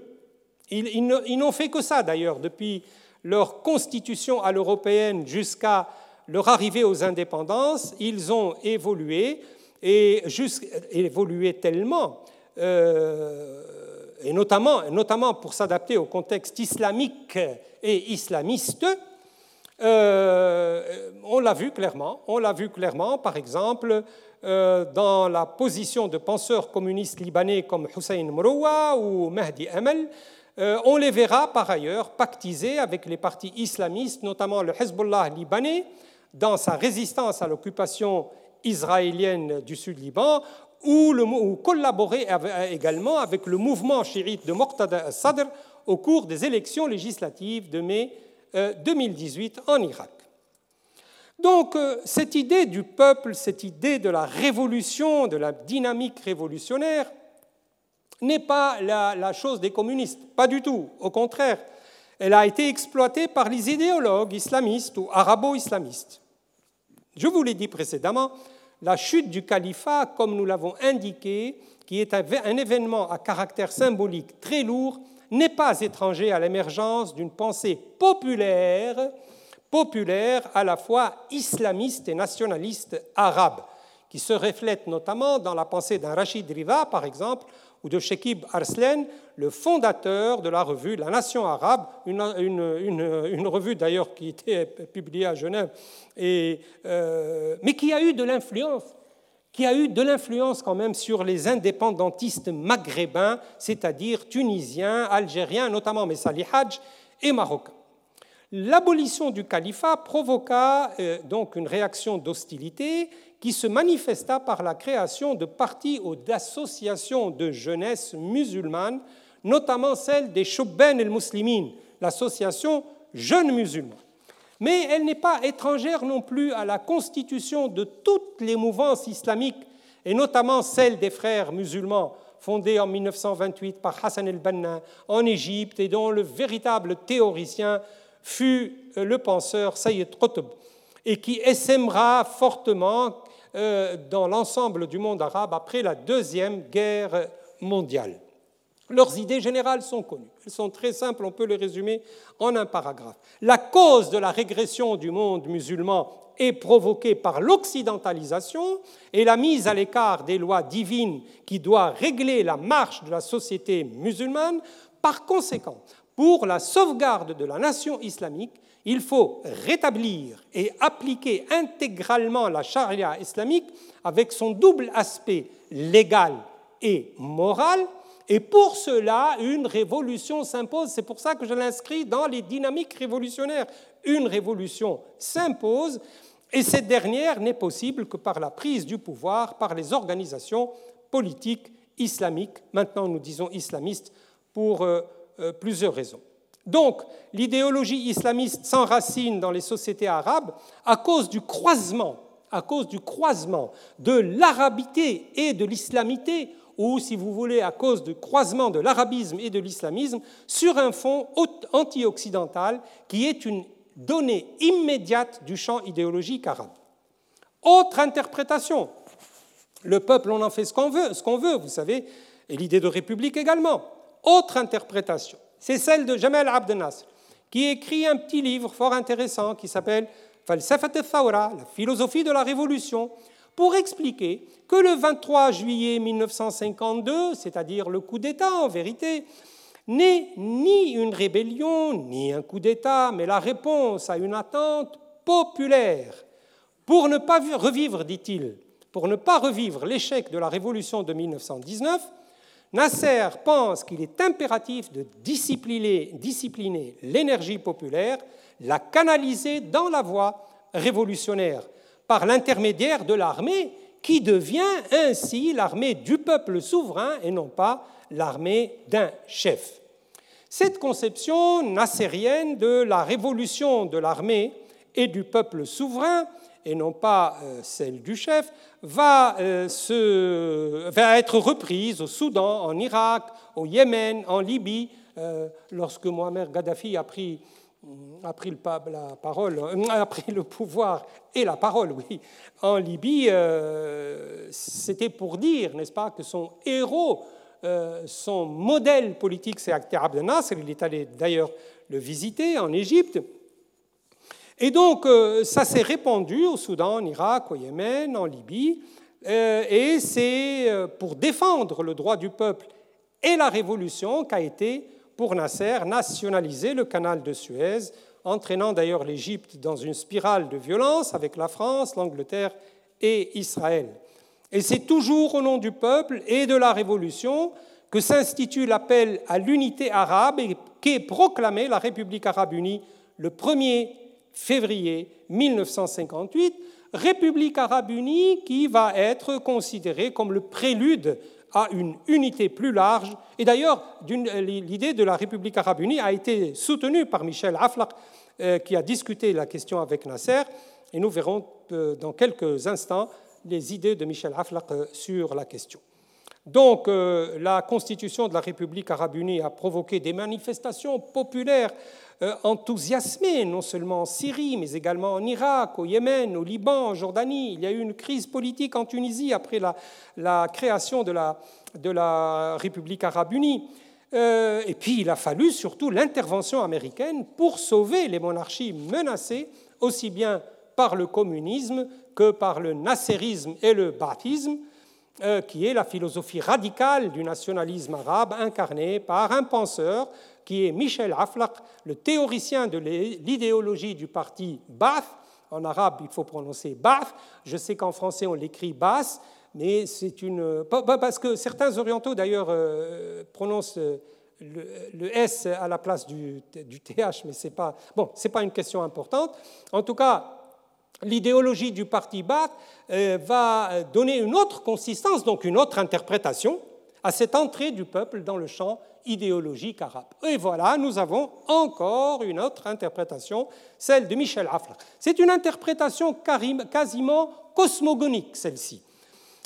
Ils, n'ont fait que ça, d'ailleurs, depuis leur constitution à l'européenne jusqu'à leur arrivée aux indépendances, ils ont évolué, et évolué tellement, euh, et notamment, pour s'adapter au contexte islamique et islamiste, euh, on l'a vu clairement. On l'a vu clairement, par exemple, dans la position de penseurs communistes libanais comme Hussein Mrouwa ou Mahdi Amel. on les verra par ailleurs pactiser avec les partis islamistes, notamment le Hezbollah libanais, dans sa résistance à l'occupation israélienne du Sud-Liban, ou, collaborer également avec le mouvement chiite de Muqtada Sadr au cours des élections législatives de mai 2018 euh, en Irak. Donc euh, cette idée du peuple, cette idée de la révolution, de la dynamique révolutionnaire, n'est pas la, la, chose des communistes, pas du tout, au contraire, elle a été exploitée par les idéologues islamistes ou arabo-islamistes. Je vous l'ai dit précédemment, la chute du califat, comme nous l'avons indiqué, qui est un événement à caractère symbolique très lourd, n'est pas étranger à l'émergence d'une pensée populaire populaire à la fois islamiste et nationaliste arabe, qui se reflète notamment dans la pensée d'un Rachid Riva, par exemple, ou de Shekib Arslan, le fondateur de la revue La Nation arabe, une, revue d'ailleurs qui était publiée à Genève, euh, mais qui a eu de l'influence qui a eu de l'influence quand même sur les indépendantistes maghrébins, c'est-à-dire tunisiens, algériens, notamment Messali Hadj et marocains. L'abolition du califat provoqua euh, donc une réaction d'hostilité qui se manifesta par la création de partis ou d'associations de jeunesse musulmane, notamment celle des Shubben el-Muslimin, l'association Jeunes musulmans. Mais elle n'est pas étrangère non plus à la constitution de toutes les mouvances islamiques, et notamment celle des frères musulmans, fondée en 1928 par Hassan el-Banna en Égypte et dont le véritable théoricien fut euh, le penseur Sayyid Qutb et qui essaimera fortement euh, dans l'ensemble du monde arabe après la Deuxième Guerre mondiale. Leurs idées générales sont connues. Elles sont très simples, on peut les résumer en un paragraphe. La cause de la régression du monde musulman est provoquée par l'occidentalisation et la mise à l'écart des lois divines qui doivent régler la marche de la société musulmane. Par conséquent, pour la sauvegarde de la nation islamique, il faut rétablir et appliquer intégralement la charia islamique avec son double aspect légal et moral. Et pour cela, une révolution s'impose. C'est pour ça que je l'inscris dans les dynamiques révolutionnaires. Une révolution s'impose et cette dernière n'est possible que par la prise du pouvoir par les organisations politiques islamiques. Maintenant, nous disons islamistes pour euh, plusieurs raisons. Donc, l'idéologie islamiste s'enracine dans les sociétés arabes à cause du croisement, à cause du croisement de l'arabité et de l'islamité, ou si vous voulez, à cause du croisement de l'arabisme et de l'islamisme, sur un fond anti-occidental qui est une donnée immédiate du champ idéologique arabe. Autre interprétation, le peuple, on en fait ce qu'on veut, ce qu'on veut, vous savez, et l'idée de république également. Autre interprétation, c'est celle de Jamal Abdel qui écrit un petit livre fort intéressant qui s'appelle Falsafat al-Thawra, la philosophie de la révolution, pour expliquer que le 23 juillet 1952, c'est-à-dire le coup d'État en vérité, n'est ni une rébellion, ni un coup d'État, mais la réponse à une attente populaire. Pour ne pas revivre, dit-il, pour ne pas revivre l'échec de la révolution de 1919, Nasser pense qu'il est impératif de discipliner, l'énergie populaire, la canaliser dans la voie révolutionnaire, par l'intermédiaire de l'armée, qui devient ainsi l'armée du peuple souverain et non pas l'armée d'un chef. Cette conception nassérienne de la révolution de l'armée et du peuple souverain et non pas euh, celle du chef, va, euh, va être reprise au Soudan, en Irak, au Yémen, en Libye. Euh, lorsque Mohamed Gaddafi a pris, pris le, la parole, a pris le pouvoir et la parole, oui, en Libye, c'était pour dire, n'est-ce pas, que son héros, son modèle politique, c'est Akhtar Abdel Nasser. Il est allé d'ailleurs le visiter en Égypte. Et donc, euh, ça s'est répandu au Soudan, en Irak, au Yémen, en Libye, euh, et c'est euh, pour défendre le droit du peuple et la révolution qu'a été, pour Nasser, nationaliser le canal de Suez, entraînant d'ailleurs l'Égypte dans une spirale de violence avec la France, l'Angleterre et Israël. Et c'est toujours au nom du peuple et de la révolution que s'institue l'appel à l'unité arabe et qu'est proclamée la République arabe unie le 1er février 1958, République arabe unie qui va être considérée comme le prélude à une unité plus large. Et d'ailleurs, l'idée de la République arabe unie a été soutenue par Michel Aflaq, euh, qui a discuté la question avec Nasser. Et nous verrons euh, dans quelques instants les idées de Michel Aflaq euh, sur la question. Donc, la constitution de la République arabe unie a provoqué des manifestations populaires enthousiasmé, non seulement en Syrie, mais également en Irak, au Yémen, au Liban, en Jordanie. Il y a eu une crise politique en Tunisie après la, création de la, de la, République arabe unie. Euh, et puis il a fallu surtout l'intervention américaine pour sauver les monarchies menacées, aussi bien par le communisme que par le nasserisme et le baptisme, euh, qui est la philosophie radicale du nationalisme arabe incarnée par un penseur qui est Michel Aflaq, le théoricien de l'idéologie du parti Ba'ath. En arabe, il faut prononcer Ba'ath. Je sais qu'en français, on l'écrit Bas, mais c'est une. Parce que certains orientaux, d'ailleurs, euh, prononcent euh, le, S à la place du, TH, mais ce n'est pas, bon, pas une question importante. En tout cas, l'idéologie du parti Ba'ath euh, va donner une autre consistance, donc une autre interprétation à cette entrée du peuple dans le champ idéologique arabe. Et voilà, nous avons encore une autre interprétation, celle de Michel Aflaq. C'est une interprétation quasiment cosmogonique, celle-ci.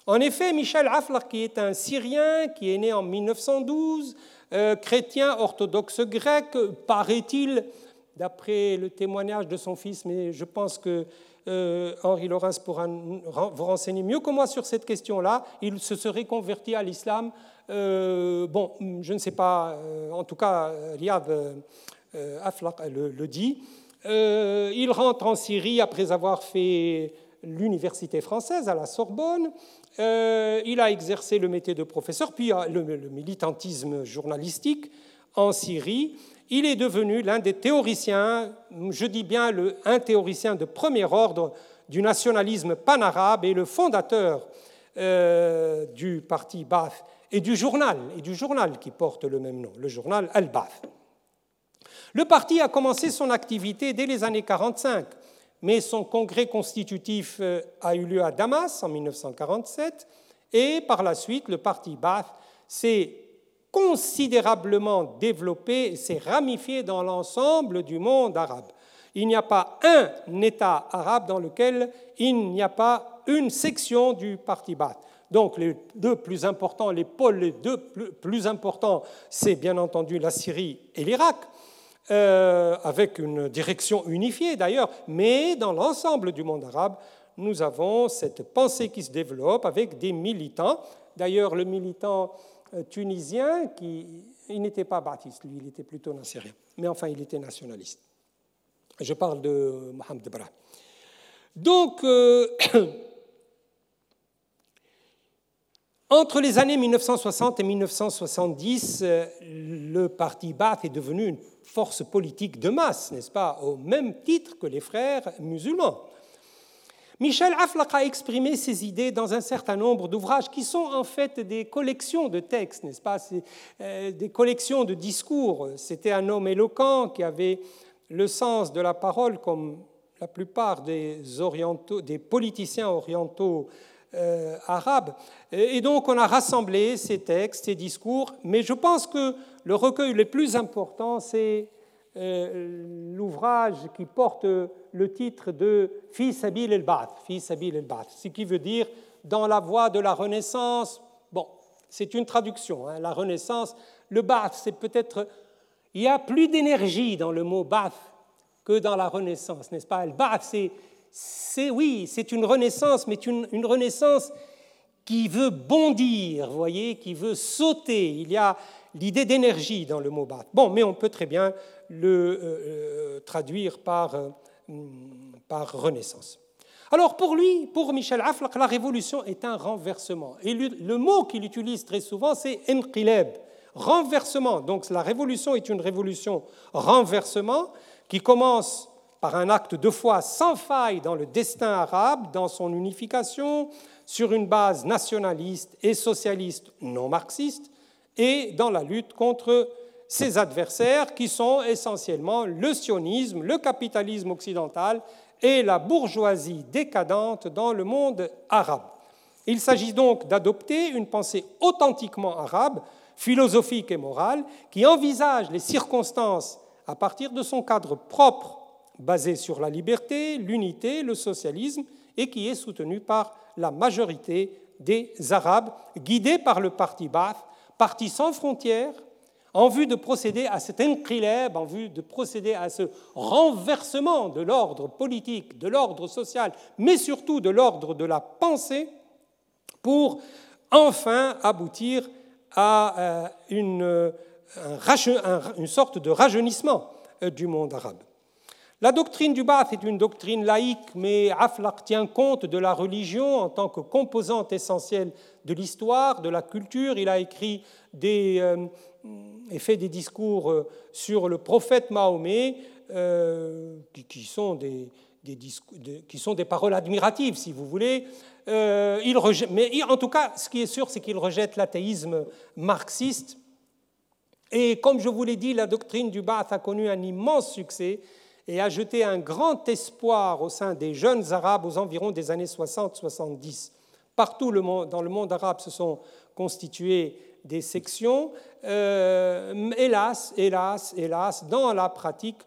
En effet, Michel Aflaq, qui est un Syrien, qui est né en 1912, euh, chrétien orthodoxe grec, paraît-il, d'après le témoignage de son fils, mais je pense que euh, Henri Laurens pourra vous renseigner mieux que moi sur cette question-là. Il se serait converti à l'islam. Euh, bon, je ne sais pas, euh, en tout cas, Riyad Aflaq le, dit. il rentre en Syrie après avoir fait l'université française à la Sorbonne. il a exercé le métier de professeur, puis le militantisme journalistique en Syrie il est devenu l'un des théoriciens, je dis bien le, un théoricien de premier ordre du nationalisme panarabe et le fondateur euh, du parti Ba'ath et du journal, et du journal qui porte le même nom, le journal Al-Ba'ath. Le parti a commencé son activité dès les années 45, mais son congrès constitutif euh, a eu lieu à Damas en 1947, et par la suite, le parti Ba'ath s'est considérablement développé et s'est ramifié dans l'ensemble du monde arabe. Il n'y a pas un État arabe dans lequel il n'y a pas une section du Parti Ba'ath. Donc les deux plus importants, les pôles les deux plus importants, c'est bien entendu la Syrie et l'Irak, euh, avec une direction unifiée d'ailleurs, mais dans l'ensemble du monde arabe, nous avons cette pensée qui se développe avec des militants. D'ailleurs, le militant tunisien qui il n'était pas baptiste, lui, il était plutôt nassérien. Mais enfin, il était nationaliste. Je parle de Mohamed Bra. Donc, euh, entre les années 1960 et 1970, euh, le parti Ba'ath est devenu une force politique de masse, n'est-ce pas, au même titre que les frères musulmans. Michel Aflaq a exprimé ses idées dans un certain nombre d'ouvrages qui sont en fait des collections de textes, n'est-ce pas? Euh, Des collections de discours. C'était un homme éloquent qui avait le sens de la parole comme la plupart des, politiciens orientaux euh, arabes. Et donc on a rassemblé ces textes, ces discours, mais je pense que le recueil le plus important, c'est l'ouvrage qui porte le titre de Fils Abil el-Ba'ath, Fils Abil el-Ba'ath, ce qui veut dire dans la voie de la Renaissance. Bon, c'est une traduction, hein, la Renaissance. Le Ba'ath, c'est peut-être. Il y a plus d'énergie dans le mot Ba'ath que dans la Renaissance, n'est-ce pas? El Ba'ath, c'est, oui, c'est une Renaissance, mais une, une Renaissance qui veut bondir, voyez, qui veut sauter. Il y a l'idée d'énergie dans le mot Ba'ath. Bon, mais on peut très bien le euh, euh, traduire par, euh, par renaissance. Alors pour lui, pour Michel Aflaq, la révolution est un renversement. Et le, mot qu'il utilise très souvent, c'est enqilab, renversement. Donc la révolution est une révolution renversement qui commence par un acte de foi sans faille dans le destin arabe, dans son unification, sur une base nationaliste et socialiste non marxiste, et dans la lutte contre ses adversaires qui sont essentiellement le sionisme, le capitalisme occidental et la bourgeoisie décadente dans le monde arabe. Il s'agit donc d'adopter une pensée authentiquement arabe, philosophique et morale, qui envisage les circonstances à partir de son cadre propre, basé sur la liberté, l'unité, le socialisme, et qui est soutenu par la majorité des Arabes, guidés par le parti Ba'ath, parti sans frontières, en vue de procéder à cet inqilab, en vue de procéder à ce renversement de l'ordre politique, de l'ordre social, mais surtout de l'ordre de la pensée, pour enfin aboutir à euh, une une sorte de rajeunissement du monde arabe. La doctrine du Ba'ath est une doctrine laïque, mais Aflaq tient compte de la religion en tant que composante essentielle de l'histoire, de la culture. Il a écrit des, euh, et fait des discours euh, sur le prophète Mahomet euh, qui, sont des, paroles admiratives, si vous voulez. il mais en tout cas, ce qui est sûr, c'est qu'il rejette l'athéisme marxiste. Et comme je vous l'ai dit, la doctrine du Ba'ath a connu un immense succès et a jeté un grand espoir au sein des jeunes Arabes aux environs des années 60-70. Partout dans le monde arabe se sont constituées des sections. Euh, hélas, hélas, hélas, dans la pratique,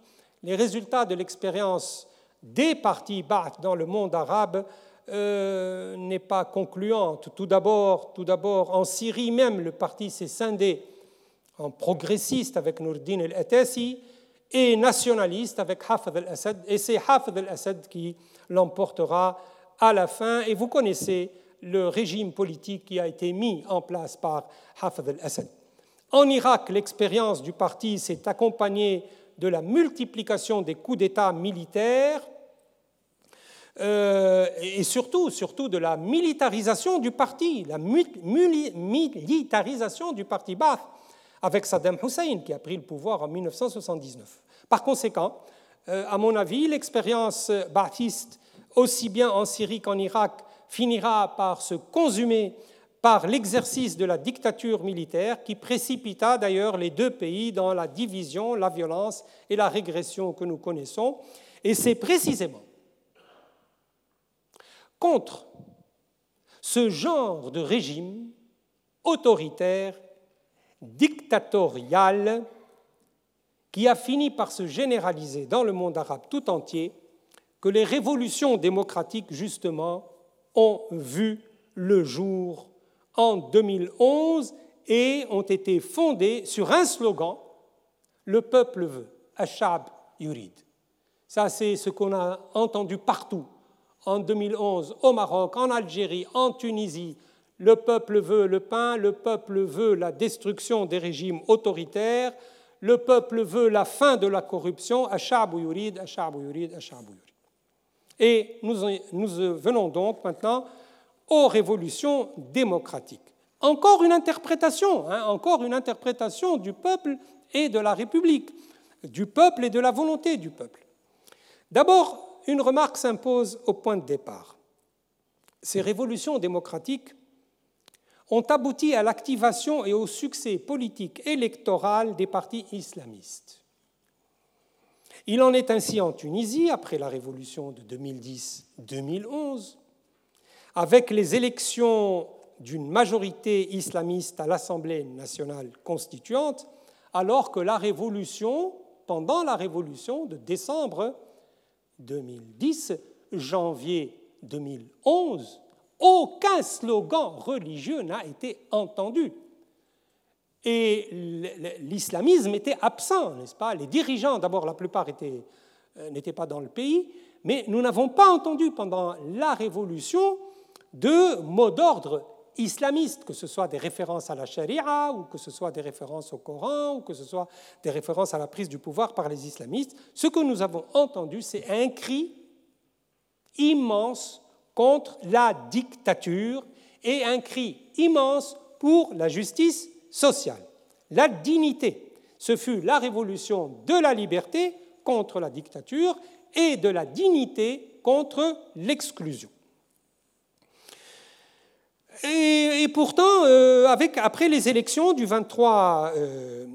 les résultats de l'expérience des partis Ba'ath dans le monde arabe euh, n'est pas concluante. Tout d'abord, tout d'abord, en Syrie même, le parti s'est scindé en progressiste avec Nourdin el-Atasi, et nationaliste avec Hafez al-Assad, et c'est Hafez al-Assad qui l'emportera à la fin. Et vous connaissez le régime politique qui a été mis en place par Hafez al-Assad. En Irak, l'expérience du parti s'est accompagnée de la multiplication des coups d'État militaires euh, et surtout, de la militarisation du parti, la militarisation du parti Ba'ath avec Saddam Hussein qui a pris le pouvoir en 1979. Par conséquent, euh, à mon avis, l'expérience baptiste, aussi bien en Syrie qu'en Irak, finira par se consumer par l'exercice de la dictature militaire qui précipita d'ailleurs les deux pays dans la division, la violence et la régression que nous connaissons. Et c'est précisément contre ce genre de régime autoritaire dictatoriale qui a fini par se généraliser dans le monde arabe tout entier, que les révolutions démocratiques, justement, ont vu le jour en 2011 et ont été fondées sur un slogan, le peuple veut, Ashab Yurid. Ça, c'est ce qu'on a entendu partout, en 2011, au Maroc, en Algérie, en Tunisie, le peuple veut le pain, le peuple veut la destruction des régimes autoritaires, le peuple veut la fin de la corruption, yurid, yurid, Et nous, nous venons donc maintenant aux révolutions démocratiques. Encore une interprétation, hein, encore une interprétation du peuple et de la République, du peuple et de la volonté du peuple. D'abord, une remarque s'impose au point de départ. Ces révolutions démocratiques ont abouti à l'activation et au succès politique électoral des partis islamistes. Il en est ainsi en Tunisie après la révolution de 2010-2011, avec les élections d'une majorité islamiste à l'Assemblée nationale constituante, alors que la révolution, pendant la révolution de décembre 2010, janvier 2011, aucun slogan religieux n'a été entendu. Et l'islamisme était absent, n'est-ce pas? Les dirigeants, d'abord, la plupart euh, n'étaient pas dans le pays, mais nous n'avons pas entendu pendant la Révolution de mots d'ordre islamistes, que ce soit des références à la charia, ou que ce soit des références au Coran, ou que ce soit des références à la prise du pouvoir par les islamistes. Ce que nous avons entendu, c'est un cri immense contre la dictature et un cri immense pour la justice sociale, la dignité. Ce fut la révolution de la liberté contre la dictature et de la dignité contre l'exclusion. Et, pourtant, euh, après les élections du 23 euh,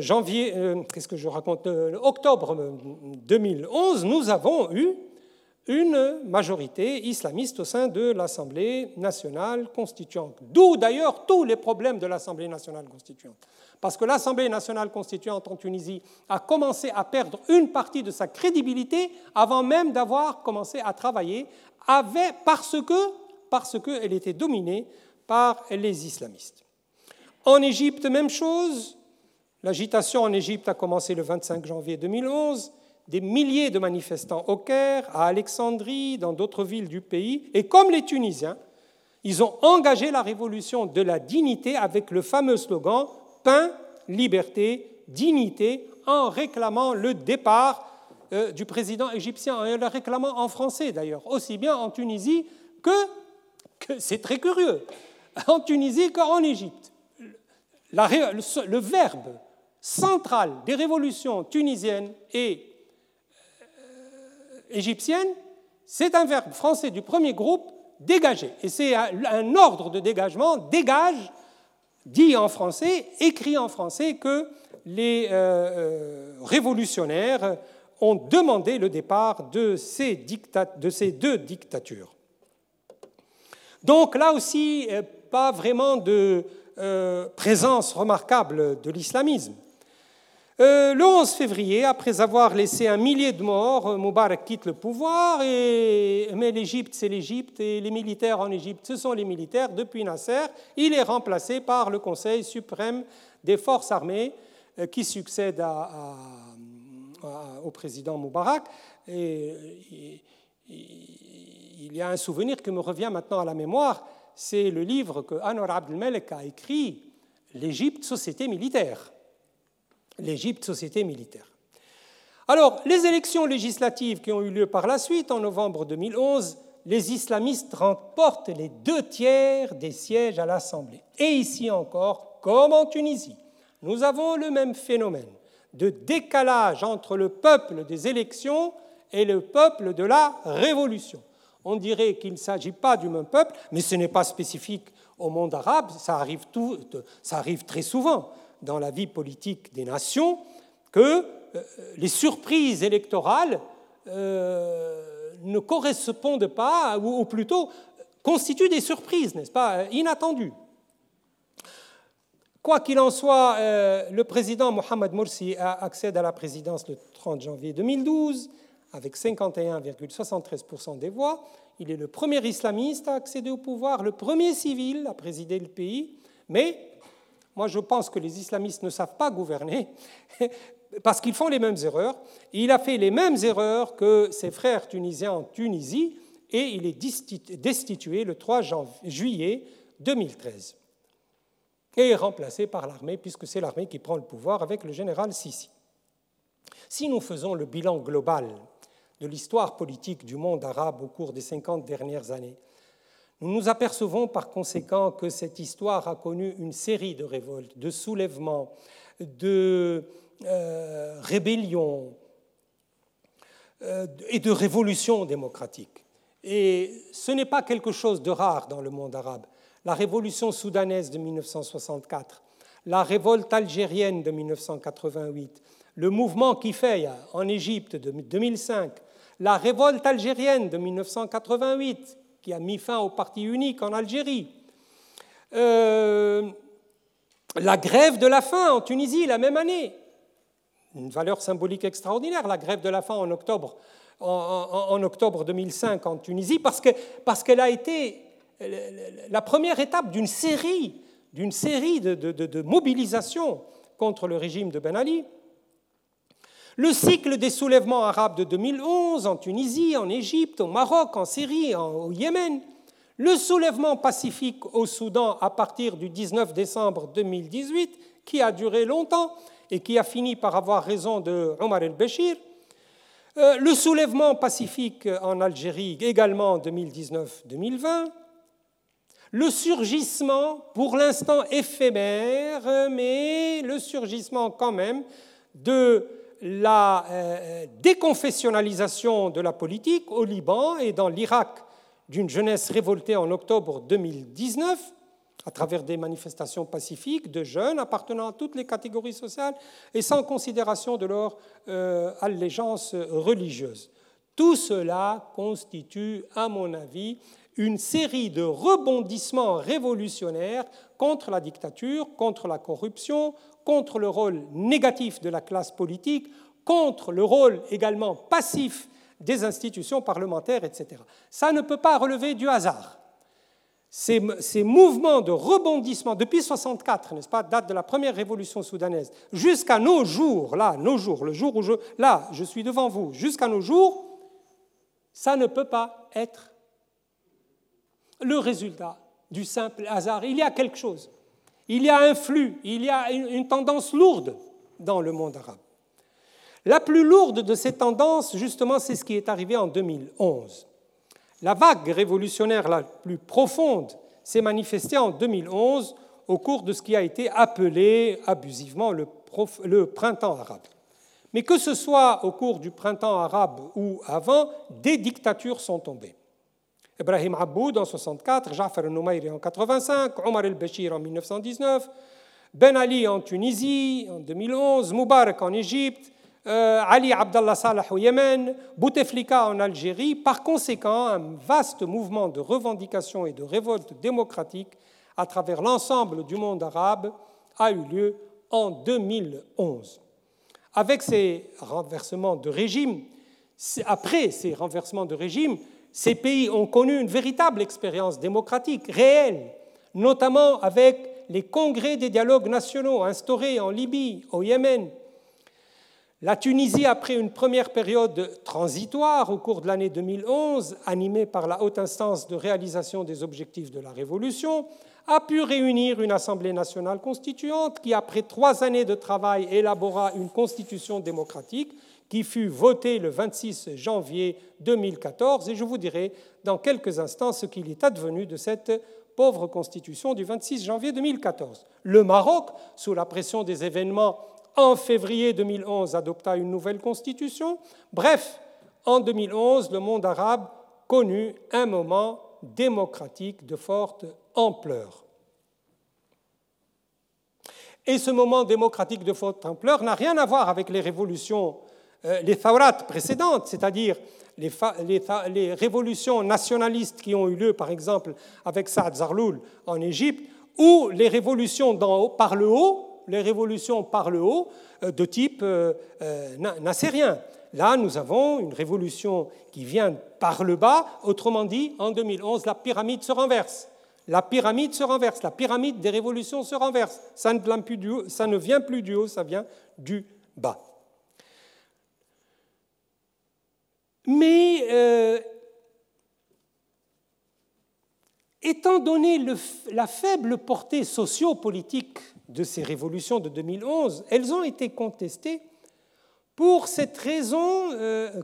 janvier, euh, qu'est-ce que je raconte, octobre 2011, nous avons eu une majorité islamiste au sein de l'Assemblée nationale constituante. D'où d'ailleurs tous les problèmes de l'Assemblée nationale constituante. Parce que l'Assemblée nationale constituante en Tunisie a commencé à perdre une partie de sa crédibilité avant même d'avoir commencé à travailler parce qu'elle parce que était dominée par les islamistes. En Égypte, même chose. L'agitation en Égypte a commencé le 25 janvier 2011 des milliers de manifestants au Caire, à Alexandrie, dans d'autres villes du pays. Et comme les Tunisiens, ils ont engagé la révolution de la dignité avec le fameux slogan Pain, liberté, dignité, en réclamant le départ euh, du président égyptien, en le réclamant en français d'ailleurs, aussi bien en Tunisie que c'est très curieux, en Tunisie qu'en Égypte. le, verbe central des révolutions tunisiennes et euh, égyptiennes, c'est un verbe français du premier groupe, dégager. Et c'est un ordre de dégagement, dégage, dit en français, écrit en français, que les euh, euh, révolutionnaires ont demandé le départ de ces deux dictatures. Donc là aussi, euh, pas vraiment de présence remarquable de l'islamisme. Euh, le 11 février, après avoir laissé un millier de morts, euh, Moubarak quitte le pouvoir, mais l'Égypte, c'est l'Égypte, et les militaires en Égypte, ce sont les militaires. Depuis Nasser, il est remplacé par le Conseil suprême des forces armées euh, qui succède au président Moubarak. Et, il y a un souvenir qui me revient maintenant à la mémoire, c'est le livre que Anwar Abdelmelek a écrit, L'Égypte, société militaire l'Égypte, société militaire. Alors, les élections législatives qui ont eu lieu par la suite, en novembre 2011, les islamistes remportent les deux tiers des sièges à l'Assemblée. Et ici encore, comme en Tunisie, nous avons le même phénomène de décalage entre le peuple des élections et le peuple de la révolution. On dirait qu'il ne s'agit pas du même peuple, mais ce n'est pas spécifique au monde arabe, ça arrive, très souvent dans la vie politique des nations que euh, les surprises électorales euh, ne correspondent pas, ou, plutôt constituent des surprises, n'est-ce pas, inattendues. Quoi qu'il en soit, euh, le président Mohamed Morsi accède à la présidence le 30 janvier 2012 avec 51,73% des voix. Il est le premier islamiste à accéder au pouvoir, le premier civil à présider le pays, mais moi, je pense que les islamistes ne savent pas gouverner parce qu'ils font les mêmes erreurs. Il a fait les mêmes erreurs que ses frères tunisiens en Tunisie et il est destitué le 3 juillet 2013 et est remplacé par l'armée puisque c'est l'armée qui prend le pouvoir avec le général Sisi. Si nous faisons le bilan global de l'histoire politique du monde arabe au cours des 50 dernières années, nous nous apercevons par conséquent que cette histoire a connu une série de révoltes, de soulèvements, de euh, rébellions euh, et de révolutions démocratiques. Et ce n'est pas quelque chose de rare dans le monde arabe. La révolution soudanaise de 1964, la révolte algérienne de 1988, le mouvement qui fait en Égypte de 2005, la révolte algérienne de 1988 qui a mis fin au parti unique en Algérie. Euh, la grève de la faim en Tunisie la même année, une valeur symbolique extraordinaire, la grève de la faim en octobre, en, octobre 2005 en Tunisie, parce qu'elle a été la première étape d'une série, série de mobilisations contre le régime de Ben Ali. Le cycle des soulèvements arabes de 2011 en Tunisie, en Égypte, au Maroc, en Syrie, au Yémen, le soulèvement pacifique au Soudan à partir du 19 décembre 2018, qui a duré longtemps et qui a fini par avoir raison de Omar el-Béchir, euh, le soulèvement pacifique en Algérie également en 2019-2020, le surgissement, pour l'instant éphémère, mais le surgissement quand même de la euh, déconfessionnalisation de la politique au Liban et dans l'Irak d'une jeunesse révoltée en octobre 2019 à travers des manifestations pacifiques de jeunes appartenant à toutes les catégories sociales et sans considération de leur euh, allégeance religieuse. Tout cela constitue, à mon avis, une série de rebondissements révolutionnaires contre la dictature, contre la corruption, contre le rôle négatif de la classe politique, contre le rôle également passif des institutions parlementaires, etc. Ça ne peut pas relever du hasard. Ces, mouvements de rebondissement depuis 1964, n'est-ce pas, date de la première révolution soudanaise, jusqu'à nos jours, là, nos jours, le jour où je, là, je suis devant vous, jusqu'à nos jours, ça ne peut pas être le résultat du simple hasard. Il y a quelque chose. Il y a un flux, il y a une tendance lourde dans le monde arabe. La plus lourde de ces tendances, justement, c'est ce qui est arrivé en 2011. La vague révolutionnaire la plus profonde s'est manifestée en 2011 au cours de ce qui a été appelé abusivement le, printemps arabe. Mais que ce soit au cours du printemps arabe ou avant, des dictatures sont tombées. Ibrahim Aboud en 64, Jafar al-Noumairi en 85, Omar el-Béchir en 1919, Ben Ali en Tunisie en 2011, Moubarak en Égypte, euh, Ali Abdallah Salah au Yémen, Bouteflika en Algérie. Par conséquent, un vaste mouvement de revendication et de révolte démocratique à travers l'ensemble du monde arabe a eu lieu en 2011. Avec ces renversements de régime, après ces renversements de régime, ces pays ont connu une véritable expérience démocratique réelle, notamment avec les congrès des dialogues nationaux instaurés en Libye, au Yémen, la Tunisie, après une première période transitoire au cours de l'année 2011, animée par la haute instance de réalisation des objectifs de la Révolution, a pu réunir une Assemblée nationale constituante qui, après trois années de travail, élabora une constitution démocratique qui fut votée le 26 janvier 2014. Et je vous dirai dans quelques instants ce qu'il est advenu de cette pauvre constitution du 26 janvier 2014. Le Maroc, sous la pression des événements en février 2011, adopta une nouvelle constitution. Bref, en 2011, le monde arabe connut un moment démocratique de forte ampleur. Et ce moment démocratique de forte ampleur n'a rien à voir avec les révolutions, les thawrat précédentes, c'est-à-dire les, révolutions nationalistes qui ont eu lieu, par exemple, avec Saad Zarloul en Égypte, ou les révolutions par le haut, les révolutions par le haut euh, de type euh, euh, nassérien. Là, nous avons une révolution qui vient par le bas. Autrement dit, en 2011, la pyramide se renverse. La pyramide se renverse. La pyramide des révolutions se renverse. Ça, ne vient plus du haut, ça vient du bas. Mais étant donné la faible portée sociopolitique de ces révolutions de 2011, elles ont été contestées pour cette raison euh,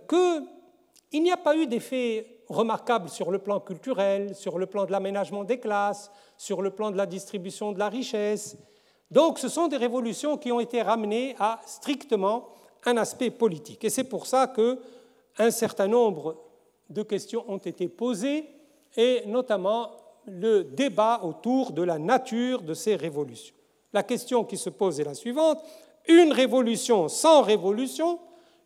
qu'il n'y a pas eu d'effet remarquable sur le plan culturel, sur le plan de l'aménagement des classes, sur le plan de la distribution de la richesse. Donc ce sont des révolutions qui ont été ramenées à strictement un aspect politique. Et c'est pour ça qu'un certain nombre de questions ont été posées, et notamment le débat autour de la nature de ces révolutions. La question qui se pose est la suivante. Une révolution sans révolution,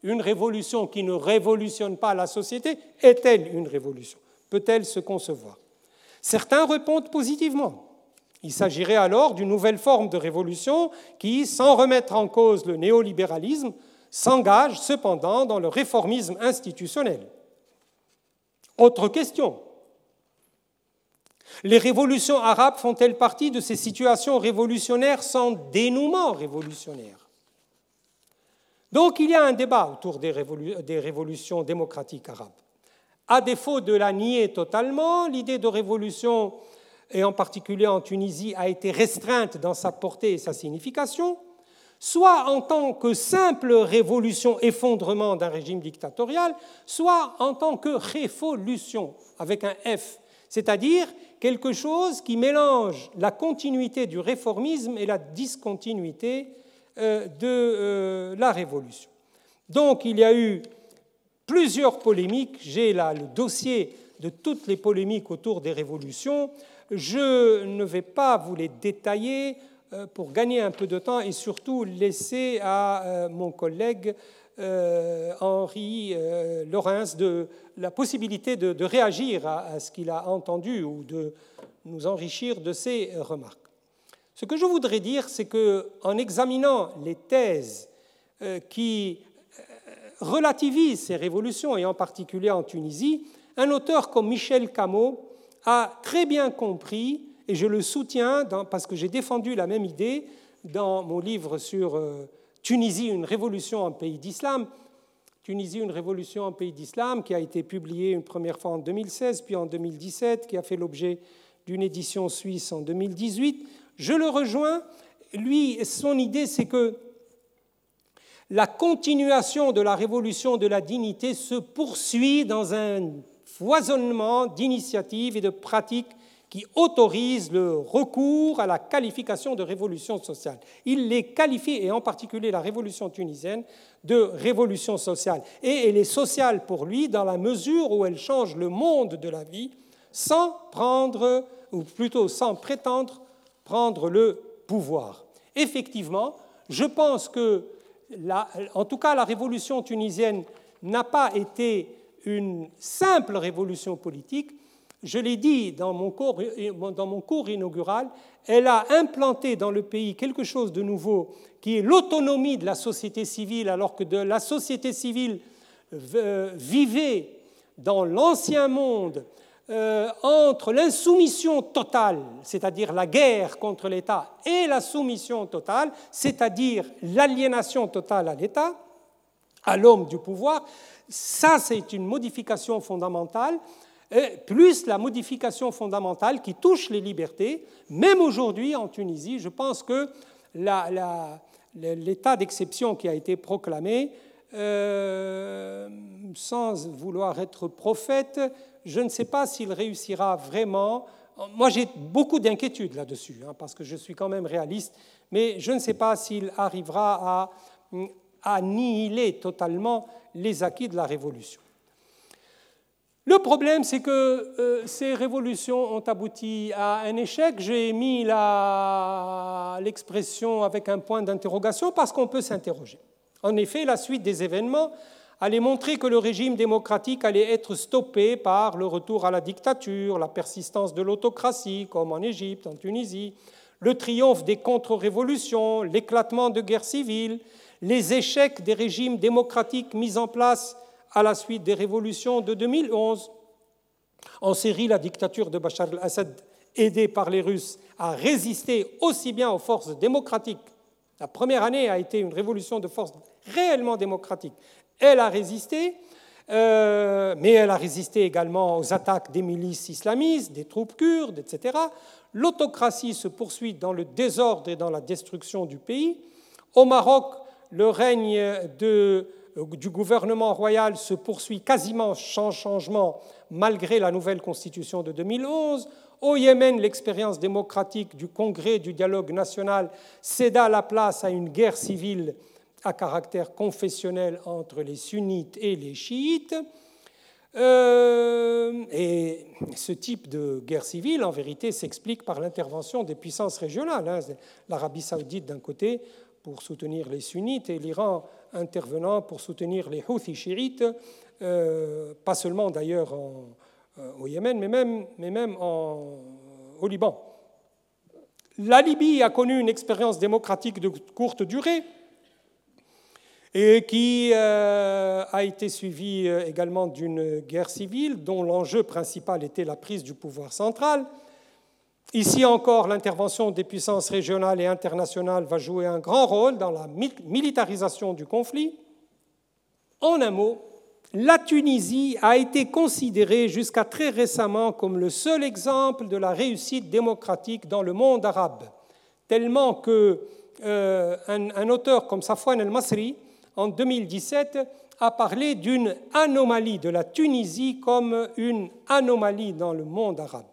une révolution qui ne révolutionne pas la société, est-elle une révolution? Peut-elle se concevoir? Certains répondent positivement. Il s'agirait alors d'une nouvelle forme de révolution qui, sans remettre en cause le néolibéralisme, s'engage cependant dans le réformisme institutionnel. Autre question, les révolutions arabes font-elles partie de ces situations révolutionnaires sans dénouement révolutionnaire? Donc il y a un débat autour des, révolutions démocratiques arabes. À défaut de la nier totalement, l'idée de révolution, et en particulier en Tunisie, a été restreinte dans sa portée et sa signification, soit en tant que simple révolution effondrement d'un régime dictatorial, soit en tant que révolution avec un F, c'est-à-dire quelque chose qui mélange la continuité du réformisme et la discontinuité euh, de euh, la révolution. Donc il y a eu plusieurs polémiques. J'ai là le dossier de toutes les polémiques autour des révolutions. Je ne vais pas vous les détailler pour gagner un peu de temps et surtout laisser à mon collègue Henri Laurens la possibilité de, réagir à, ce qu'il a entendu ou de nous enrichir de ses remarques. Ce que je voudrais dire, c'est qu'en examinant les thèses euh, qui euh, relativisent ces révolutions, et en particulier en Tunisie, un auteur comme Michel Camus a très bien compris, et je le soutiens parce que j'ai défendu la même idée dans mon livre sur euh, Tunisie, une révolution en pays d'islam, Tunisie, une révolution en pays d'islam, qui a été publiée une première fois en 2016, puis en 2017, qui a fait l'objet d'une édition suisse en 2018. Je le rejoins. Lui, son idée, c'est que la continuation de la révolution de la dignité se poursuit dans un foisonnement d'initiatives et de pratiques qui autorisent le recours à la qualification de révolution sociale. Il les qualifie, et en particulier la révolution tunisienne, de révolution sociale. Et elle est sociale pour lui dans la mesure où elle change le monde de la vie sans prendre, ou plutôt sans prétendre prendre le pouvoir. Effectivement, je pense que, en tout cas, la révolution tunisienne n'a pas été une simple révolution politique. Je l'ai dit dans mon, cours, inaugural, elle a implanté dans le pays quelque chose de nouveau qui est l'autonomie de la société civile, alors que de la société civile euh, vivait dans l'ancien monde euh, entre l'insoumission totale, c'est-à-dire la guerre contre l'État, et la soumission totale, c'est-à-dire l'aliénation totale à l'État, à l'homme du pouvoir, ça c'est une modification fondamentale, plus la modification fondamentale qui touche les libertés. Même aujourd'hui en Tunisie, je pense que l'état d'exception qui a été proclamé, euh, sans vouloir être prophète, je ne sais pas s'il réussira vraiment. Moi, j'ai beaucoup d'inquiétudes là-dessus, hein, parce que je suis quand même réaliste, mais je ne sais pas s'il arrivera à, annihiler totalement les acquis de la Révolution. Le problème, c'est que euh, ces révolutions ont abouti à un échec. J'ai mis l'expression avec un point d'interrogation parce qu'on peut s'interroger. En effet, la suite des événements allait montrer que le régime démocratique allait être stoppé par le retour à la dictature, la persistance de l'autocratie, comme en Égypte, en Tunisie, le triomphe des contre-révolutions, l'éclatement de guerres civiles, les échecs des régimes démocratiques mis en place à la suite des révolutions de 2011. En Syrie, la dictature de Bachar al-Assad, aidée par les Russes, a résisté aussi bien aux forces démocratiques. La première année a été une révolution de force réellement démocratique. Elle a résisté, euh, mais elle a résisté également aux attaques des milices islamistes, des troupes kurdes, etc. L'autocratie se poursuit dans le désordre et dans la destruction du pays. Au Maroc, le règne du gouvernement royal se poursuit quasiment sans changement malgré la nouvelle constitution de 2011. Au Yémen, l'expérience démocratique du Congrès du dialogue national céda la place à une guerre civile à caractère confessionnel entre les sunnites et les chiites. Euh, et ce type de guerre civile, en vérité, s'explique par l'intervention des puissances régionales. Hein. L'Arabie saoudite d'un côté pour soutenir les sunnites et l'Iran intervenant pour soutenir les Houthis chiites, euh, pas seulement d'ailleurs euh, au Yémen, mais même, au Liban. La Libye a connu une expérience démocratique de courte durée et qui euh, a été suivi euh, également d'une guerre civile dont l'enjeu principal était la prise du pouvoir central. Ici encore, l'intervention des puissances régionales et internationales va jouer un grand rôle dans la militarisation du conflit. En un mot, la Tunisie a été considérée jusqu'à très récemment comme le seul exemple de la réussite démocratique dans le monde arabe, tellement qu'un euh, auteur comme Safwan el-Masri en 2017, a parlé d'une anomalie de la Tunisie comme une anomalie dans le monde arabe.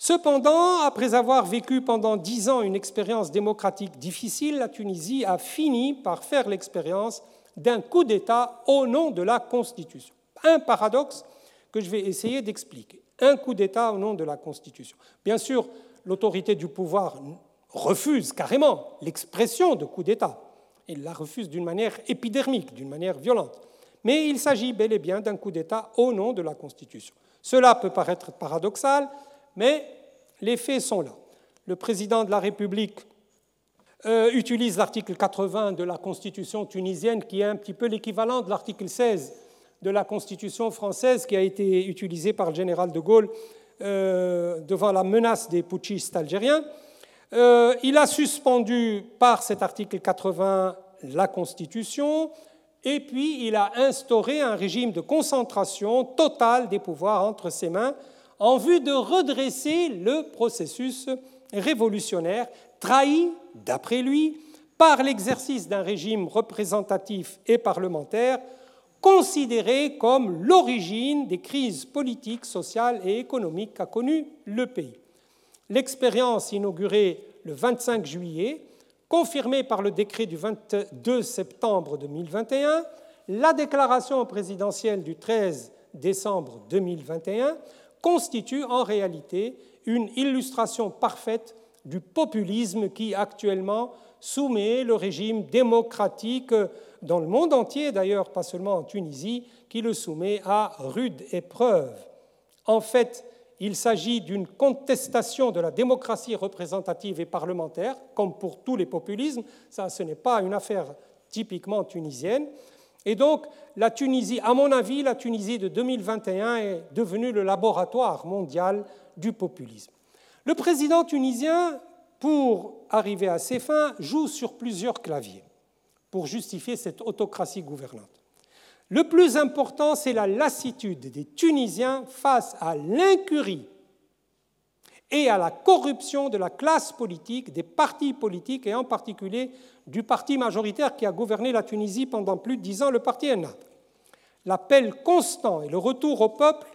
Cependant, après avoir vécu pendant dix ans une expérience démocratique difficile, la Tunisie a fini par faire l'expérience d'un coup d'État au nom de la Constitution. Un paradoxe que je vais essayer d'expliquer. Un coup d'État au nom de la Constitution. Bien sûr, l'autorité du pouvoir refuse carrément l'expression de coup d'État. Il la refuse d'une manière épidermique, d'une manière violente. Mais il s'agit bel et bien d'un coup d'État au nom de la Constitution. Cela peut paraître paradoxal, mais les faits sont là. Le président de la République euh, utilise l'article 80 de la Constitution tunisienne, qui est un petit peu l'équivalent de l'article 16 de la Constitution française, qui a été utilisé par le général de Gaulle euh, devant la menace des putschistes algériens. Euh, il a suspendu par cet article 80 la Constitution et puis il a instauré un régime de concentration totale des pouvoirs entre ses mains en vue de redresser le processus révolutionnaire, trahi, d'après lui, par l'exercice d'un régime représentatif et parlementaire, considéré comme l'origine des crises politiques, sociales et économiques qu'a connues le pays. L'expérience inaugurée le 25 juillet, confirmée par le décret du 22 septembre 2021, la déclaration présidentielle du 13 décembre 2021 constitue en réalité une illustration parfaite du populisme qui actuellement soumet le régime démocratique dans le monde entier, d'ailleurs pas seulement en Tunisie, qui le soumet à rude épreuve. En fait, il s'agit d'une contestation de la démocratie représentative et parlementaire, comme pour tous les populismes. Ça, ce n'est pas une affaire typiquement tunisienne. Et donc, la Tunisie, à mon avis, la Tunisie de 2021 est devenue le laboratoire mondial du populisme. Le président tunisien, pour arriver à ses fins, joue sur plusieurs claviers pour justifier cette autocratie gouvernante. Le plus important, c'est la lassitude des Tunisiens face à l'incurie et à la corruption de la classe politique, des partis politiques et en particulier du parti majoritaire qui a gouverné la Tunisie pendant plus de dix ans, le parti ENA. L'appel constant et le retour au peuple,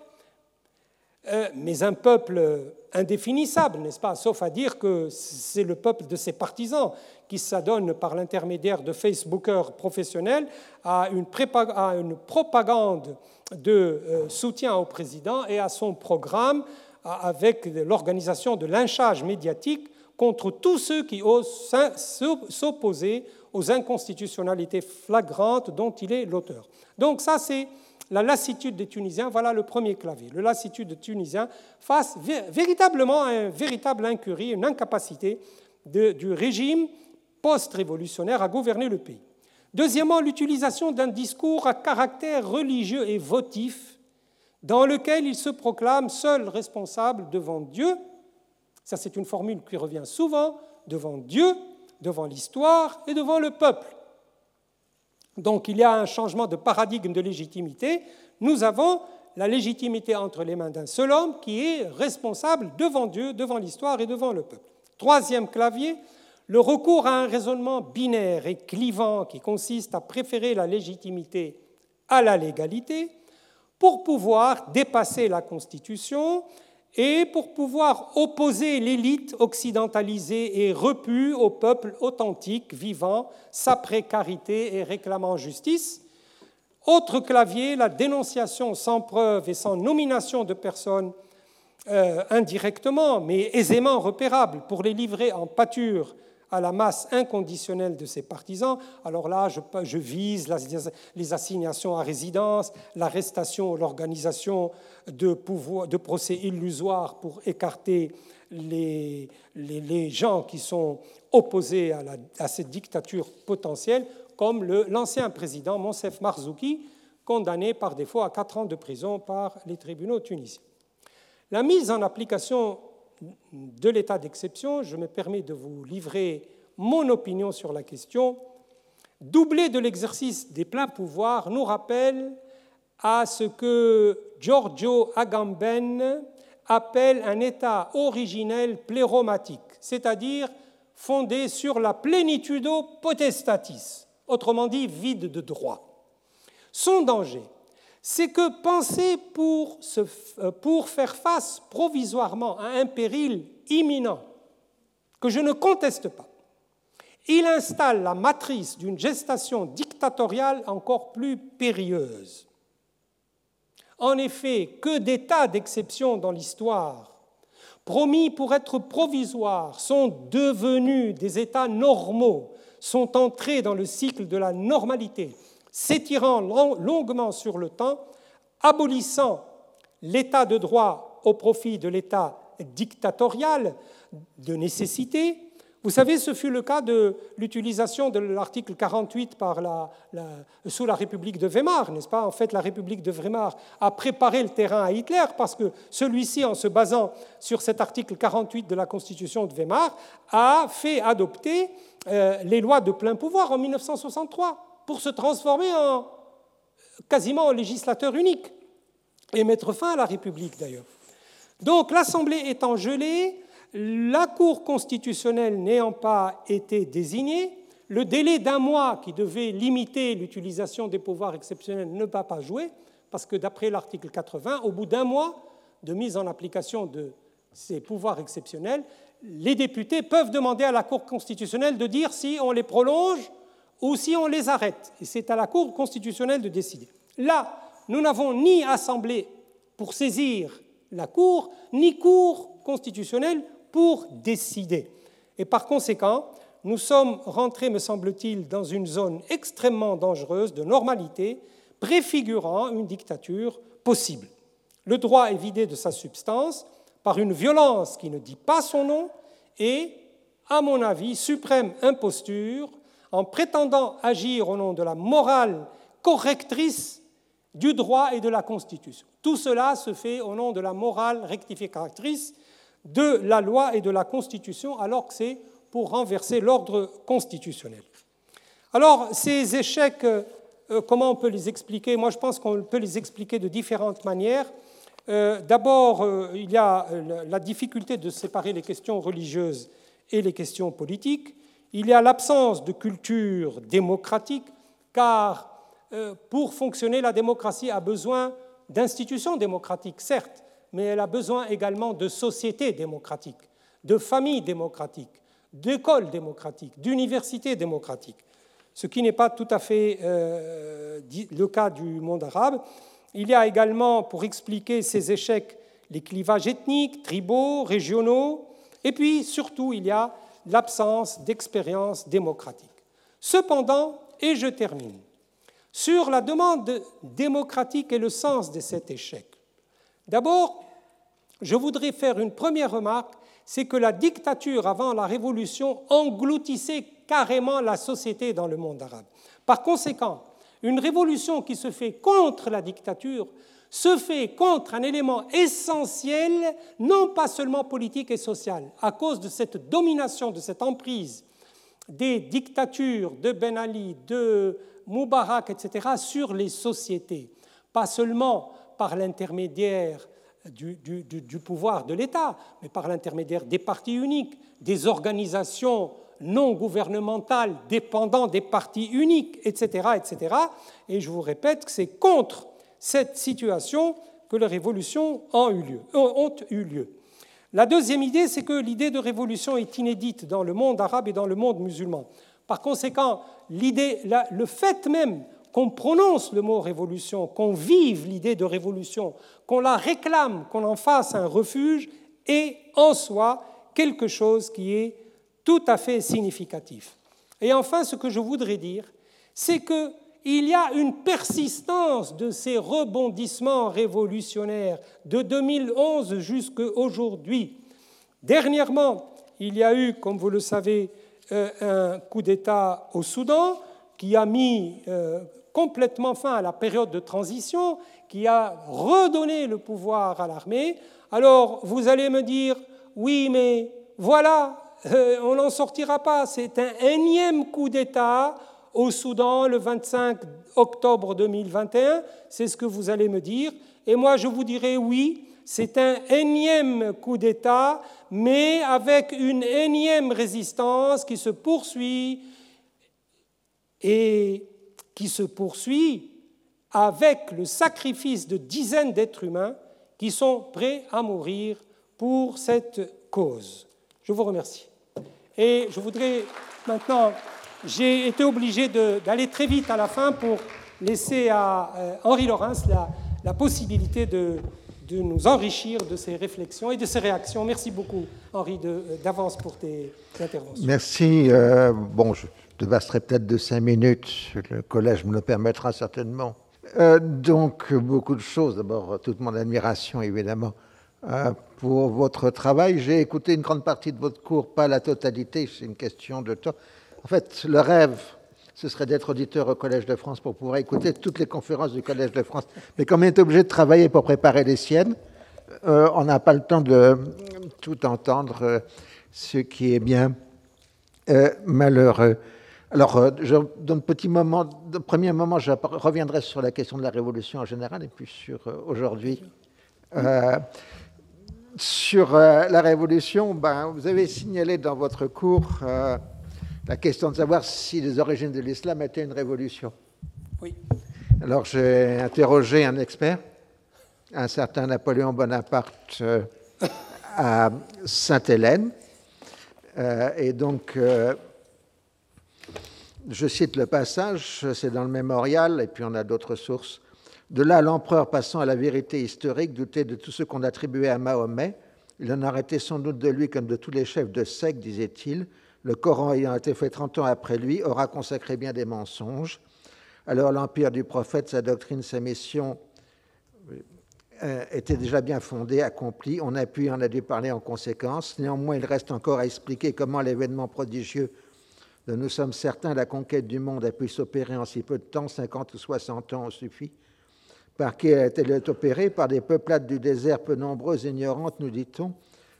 euh, mais un peuple indéfinissable, n'est-ce pas Sauf à dire que c'est le peuple de ses partisans qui s'adonne par l'intermédiaire de Facebookers professionnels à une, à une propagande de euh, soutien au président et à son programme avec l'organisation de lynchage médiatique contre tous ceux qui osent s'opposer aux inconstitutionnalités flagrantes dont il est l'auteur. Donc ça, c'est la lassitude des Tunisiens. Voilà le premier clavier. La lassitude des Tunisiens face véritablement à une véritable incurie, une incapacité du régime post-révolutionnaire à gouverner le pays. Deuxièmement, l'utilisation d'un discours à caractère religieux et votif dans lequel il se proclame seul responsable devant Dieu. Ça, c'est une formule qui revient souvent devant Dieu, devant l'histoire et devant le peuple. Donc il y a un changement de paradigme de légitimité. Nous avons la légitimité entre les mains d'un seul homme qui est responsable devant Dieu, devant l'histoire et devant le peuple. Troisième clavier, le recours à un raisonnement binaire et clivant qui consiste à préférer la légitimité à la légalité pour pouvoir dépasser la Constitution et pour pouvoir opposer l'élite occidentalisée et repue au peuple authentique vivant sa précarité et réclamant justice. Autre clavier, la dénonciation sans preuve et sans nomination de personnes euh, indirectement, mais aisément repérables, pour les livrer en pâture à la masse inconditionnelle de ses partisans, alors là, je, vise les assignations à résidence, l'arrestation, l'organisation de, procès illusoires pour écarter les, gens qui sont opposés à, à cette dictature potentielle, comme l'ancien président Monsef Marzouki, condamné par défaut à quatre ans de prison par les tribunaux tunisiens. La mise en application de l'état d'exception, je me permets de vous livrer mon opinion sur la question, doublé de l'exercice des pleins pouvoirs, nous rappelle à ce que Giorgio Agamben appelle un état originel pléromatique, c'est-à-dire fondé sur la plenitudo potestatis, autrement dit vide de droit. Son danger, c'est que penser pour, euh, pour faire face provisoirement à un péril imminent, que je ne conteste pas, il installe la matrice d'une gestation dictatoriale encore plus périlleuse. En effet, que d'états d'exception dans l'histoire, promis pour être provisoires, sont devenus des états normaux, sont entrés dans le cycle de la normalité, s'étirant longuement sur le temps, abolissant l'état de droit au profit de l'état dictatorial de nécessité. Vous savez, ce fut le cas de l'utilisation de l'article 48 par la, sous la République de Weimar, n'est-ce pas? En fait, la République de Weimar a préparé le terrain à Hitler parce que celui-ci, en se basant sur cet article 48 de la Constitution de Weimar, a fait adopter euh, les lois de plein pouvoir en 1963 pour se transformer en quasiment en législateur unique et mettre fin à la République d'ailleurs. Donc l'Assemblée étant gelée, La Cour constitutionnelle n'ayant pas été désignée, le délai d'un mois qui devait limiter l'utilisation des pouvoirs exceptionnels ne va pas jouer, parce que d'après l'article 80, au bout d'un mois de mise en application de ces pouvoirs exceptionnels, les députés peuvent demander à la Cour constitutionnelle de dire si on les prolonge ou si on les arrête. Et c'est à la Cour constitutionnelle de décider. Là, nous n'avons ni assemblée pour saisir la Cour, ni Cour constitutionnelle pour décider. Et par conséquent, nous sommes rentrés, me semble-t-il, dans une zone extrêmement dangereuse de normalité, préfigurant une dictature possible. Le droit est vidé de sa substance par une violence qui ne dit pas son nom et, à mon avis, suprême imposture en prétendant agir au nom de la morale correctrice du droit et de la Constitution. Tout cela se fait au nom de la morale rectificatrice de la loi et de la Constitution, alors que c'est pour renverser l'ordre constitutionnel. Alors, ces échecs, euh, comment on peut les expliquer? Moi, je pense qu'on peut les expliquer de différentes manières. Euh, d'abord, euh, il y a la difficulté de séparer les questions religieuses et les questions politiques. Il y a l'absence de culture démocratique, car pour fonctionner, la démocratie a besoin d'institutions démocratiques, certes, mais elle a besoin également de sociétés démocratiques, de familles démocratiques, d'écoles démocratiques, d'universités démocratiques, ce qui n'est pas tout à fait euh, le cas du monde arabe. Il y a également, pour expliquer ces échecs, les clivages ethniques, tribaux, régionaux, et puis surtout, il y a l'absence d'expérience démocratique. Cependant, et je termine, sur la demande démocratique et le sens de cet échec, D'abord, je voudrais faire une première remarque, c'est que la dictature avant la Révolution engloutissait carrément la société dans le monde arabe. Par conséquent, une révolution qui se fait contre la dictature se fait contre un élément essentiel, non pas seulement politique et social, à cause de cette domination, de cette emprise des dictatures de Ben Ali, de Moubarak, etc., sur les sociétés. Pas seulement par l'intermédiaire du, pouvoir de l'État, mais par l'intermédiaire des partis uniques, des organisations non gouvernementales dépendant des partis uniques, etc. etc. Et je vous répète que c'est contre cette situation que les révolutions ont eu lieu. Ont eu lieu. La deuxième idée, c'est que l'idée de révolution est inédite dans le monde arabe et dans le monde musulman. Par conséquent, l'idée, le fait même qu'on prononce le mot révolution, qu'on vive l'idée de révolution, qu'on la réclame, qu'on en fasse un refuge, est en soi quelque chose qui est tout à fait significatif. Et enfin, ce que je voudrais dire, c'est qu'il y a une persistance de ces rebondissements révolutionnaires de 2011 jusqu'à aujourd'hui. Dernièrement, il y a eu, comme vous le savez, euh, un coup d'État au Soudan qui a mis euh, complètement fin à la période de transition, qui a redonné le pouvoir à l'armée, alors vous allez me dire, oui, mais voilà, euh, on n'en sortira pas, c'est un énième coup d'État au Soudan le 25 octobre 2021, c'est ce que vous allez me dire, et moi je vous dirai oui, c'est un énième coup d'État, mais avec une énième résistance qui se poursuit et qui se poursuit avec le sacrifice de dizaines d'êtres humains qui sont prêts à mourir pour cette cause. Je vous remercie. Et je voudrais maintenant, j'ai été obligé d'aller très vite à la fin pour laisser à euh, Henri Laurens la, possibilité de, nous enrichir de ses réflexions et de ses réactions. Merci beaucoup, Henri, d'avance pour tes interventions.
Merci. Euh, bon, je, devasterai peut-être de cinq minutes. Le collège me le permettra certainement. Euh, donc, beaucoup de choses. D'abord, toute mon admiration, évidemment, euh, pour votre travail. J'ai écouté une grande partie de votre cours, pas la totalité, c'est une question de temps. En fait, le rêve, ce serait d'être auditeur au Collège de France pour pouvoir écouter toutes les conférences du Collège de France. Mais comme on est obligé de travailler pour préparer les siennes, euh, on n'a pas le temps de tout entendre, ce qui est bien malheureux. Alors, euh, dans le petit moment, premier moment, je reviendrai sur la question de la révolution en général et puis sur euh, aujourd'hui. Euh, sur la Révolution, ben, vous avez signalé dans votre cours la question de savoir si les origines de l'islam étaient une révolution.
Oui.
Alors j'ai interrogé un expert, un certain Napoléon Bonaparte à Sainte-Hélène. et donc, je cite le passage, c'est dans le mémorial, et puis on a d'autres sources. De là, l'empereur, passant à la vérité historique, doutait de tout ce qu'on attribuait à Mahomet. Il en arrêtait sans doute de lui comme de tous les chefs de secte, disait-il. Le Coran ayant été fait 30 ans après lui, aura consacré bien des mensonges. Alors l'empire du prophète, sa doctrine, sa mission euh, était déjà bien fondée, accomplie. On a pu en a dû parler en conséquence. Néanmoins, il reste encore à expliquer comment l'événement prodigieux dont nous sommes certains la conquête du monde a pu s'opérer en si peu de temps, 50 ou 60 ans suffit. Par qui a-t-elle opérée? Par des peuplades du désert peu nombreuses, ignorantes, nous dit-on,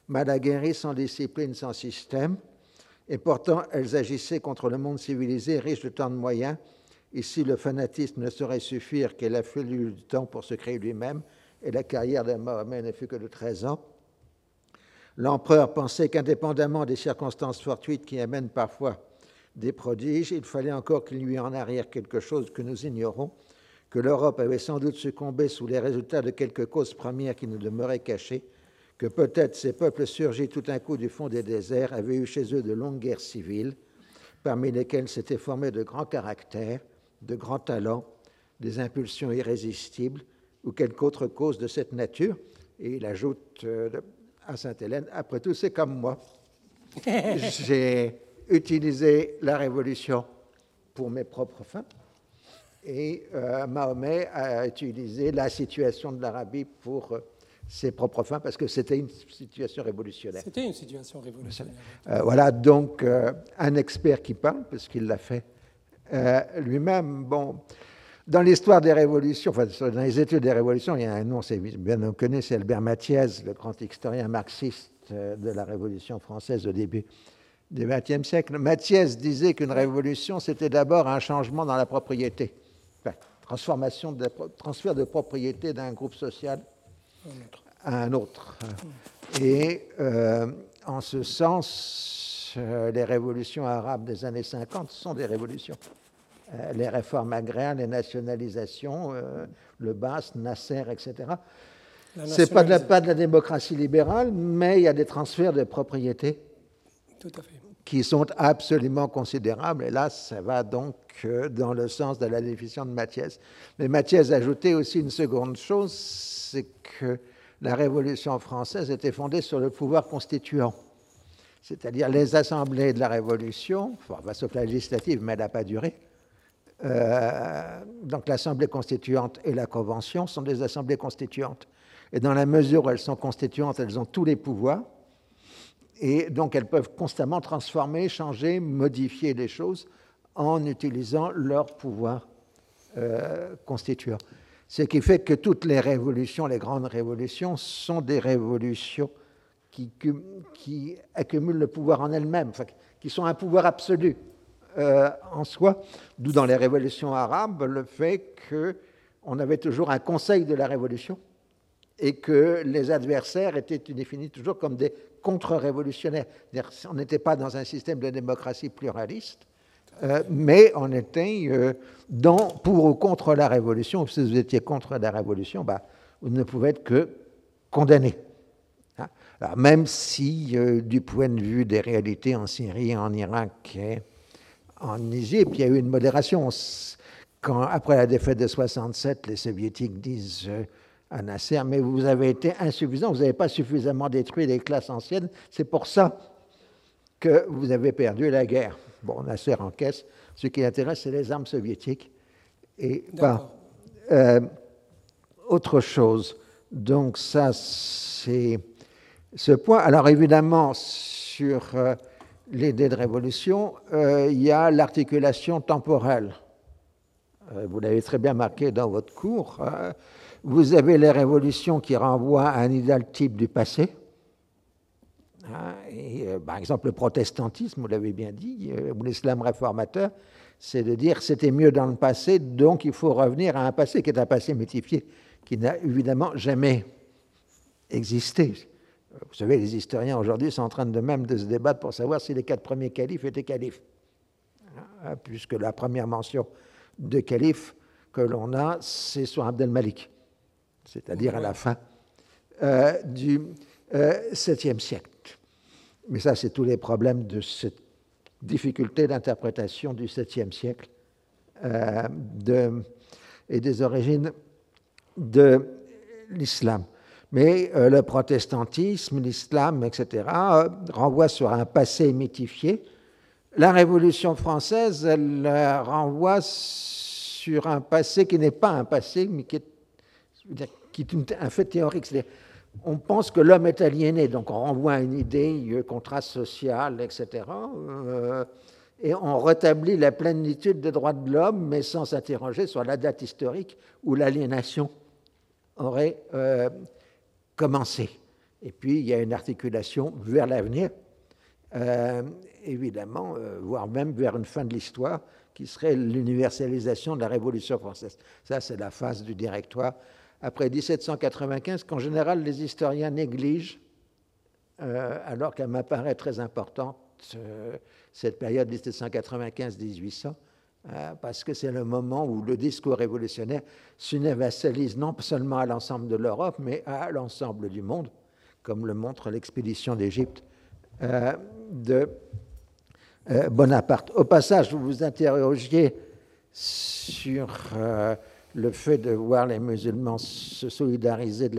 mal aguerries, sans discipline, sans système. Et pourtant, elles agissaient contre le monde civilisé, riche de tant de moyens. Ici, le fanatisme ne saurait suffire, qu'il a fallu du temps pour se créer lui-même, et la carrière de Mahomet ne fut que de 13 ans. L'empereur pensait qu'indépendamment des circonstances fortuites qui amènent parfois des prodiges, il fallait encore qu'il lui en arrière quelque chose que nous ignorons, que l'Europe avait sans doute succombé sous les résultats de quelques causes premières qui nous demeuraient cachées, que peut-être ces peuples surgis tout d'un coup du fond des déserts avaient eu chez eux de longues guerres civiles, parmi lesquelles s'étaient formés de grands caractères, de grands talents, des impulsions irrésistibles, ou quelque autre cause de cette nature. Et il ajoute euh, à Sainte-Hélène, après tout, c'est comme moi. J'ai utiliser la révolution pour mes propres fins. Et euh, Mahomet a utilisé la situation de l'Arabie pour euh, ses propres fins, parce que c'était une situation révolutionnaire.
C'était une situation révolutionnaire.
Euh, voilà donc un expert qui parle, parce qu'il l'a fait lui-même. Bon, dans l'histoire des révolutions, enfin, dans les études des révolutions, il y a un nom, c'est bien connu, c'est Albert Mathiez, le grand historien marxiste de la Révolution française au début du XXe siècle. Mathias disait qu'une révolution, c'était d'abord un changement dans la propriété, transformation, de, transfert de propriété d'un groupe social à un autre. Et euh, en ce sens, euh, les révolutions arabes des années 50 sont des révolutions. Euh, les réformes agraires, les nationalisations, le BAS, Nasser, etc. Ce n'est pas, pas de la démocratie libérale, mais il y a des transferts de propriété
tout à fait
qui sont absolument considérables. Et là, ça va donc dans le sens de la définition de Mathias. Mais Mathias ajoutait aussi une seconde chose, c'est que la Révolution française était fondée sur le pouvoir constituant. C'est-à-dire les assemblées de la Révolution, enfin, sauf la législative, mais elle n'a pas duré. Euh, donc l'Assemblée constituante et la Convention sont des assemblées constituantes. Et dans la mesure où elles sont constituantes, elles ont tous les pouvoirs. Et donc, elles peuvent constamment transformer, changer, modifier les choses en utilisant leur pouvoir euh, constituant. Ce qui fait que toutes les révolutions, les grandes révolutions, sont des révolutions qui, accumulent le pouvoir en elles-mêmes, qui sont un pouvoir absolu euh, en soi, d'où dans les révolutions arabes le fait qu'on avait toujours un conseil de la révolution et que les adversaires étaient définis toujours comme des contre-révolutionnaire. On n'était pas dans un système de démocratie pluraliste, euh, mais on était euh, pour ou contre la révolution. Si vous étiez contre la révolution, bah, vous ne pouvez être que condamné. Hein? Même si, euh, du point de vue des réalités en Syrie, en Irak et en Égypte, il y a eu une modération. Après la défaite de 67, les soviétiques disent à Nasser, mais vous avez été insuffisant, vous n'avez pas suffisamment détruit les classes anciennes, c'est pour ça que vous avez perdu la guerre. Bon, Nasser encaisse, ce qui intéresse, c'est les armes soviétiques et pas euh, autre chose. Donc ça, c'est ce point. Alors évidemment, sur euh, l'idée de révolution, euh, il y a l'articulation temporelle. vous l'avez très bien marqué dans votre cours. Hein. Vous avez les révolutions qui renvoient à un idéal type du passé. Hein, et, euh, par exemple, le protestantisme, vous l'avez bien dit, euh, ou l'islam réformateur, c'est de dire c'était mieux dans le passé, donc il faut revenir à un passé qui est un passé mythifié, qui n'a évidemment jamais existé. Vous savez, les historiens aujourd'hui sont en train de même de se débattre pour savoir si les quatre premiers califes étaient califes, hein, puisque la première mention de calife que l'on a, c'est sur Abdel-Malik, c'est-à-dire à la fin euh, du euh, 7e siècle. Mais ça, c'est tous les problèmes de cette difficulté d'interprétation du 7e siècle euh, et des origines de l'islam. Mais euh, le protestantisme, l'islam, etc., euh, renvoie sur un passé mythifié. La Révolution française, elle renvoie sur un passé qui n'est pas un passé, mais qui est, qui est un fait théorique. On pense que l'homme est aliéné, donc on renvoie à une idée, contrat social, etc. Euh, et on rétablit la plénitude des droits de l'homme, mais sans s'interroger sur la date historique où l'aliénation aurait euh, commencé. Et puis, il y a une articulation vers l'avenir, euh, évidemment, voire même vers une fin de l'histoire, qui serait l'universalisation de la Révolution française. Ça, c'est la phase du directoire. Après 1795, qu'en général, les historiens négligent, alors qu'elle m'apparaît très importante, cette période 1795-1800, euh, parce que c'est le moment où le discours révolutionnaire s'universalise non seulement à l'ensemble de l'Europe, mais à l'ensemble du monde, comme le montre l'expédition d'Égypte euh, de euh, Bonaparte. Au passage, vous vous interrogiez sur le fait de voir les musulmans se solidariser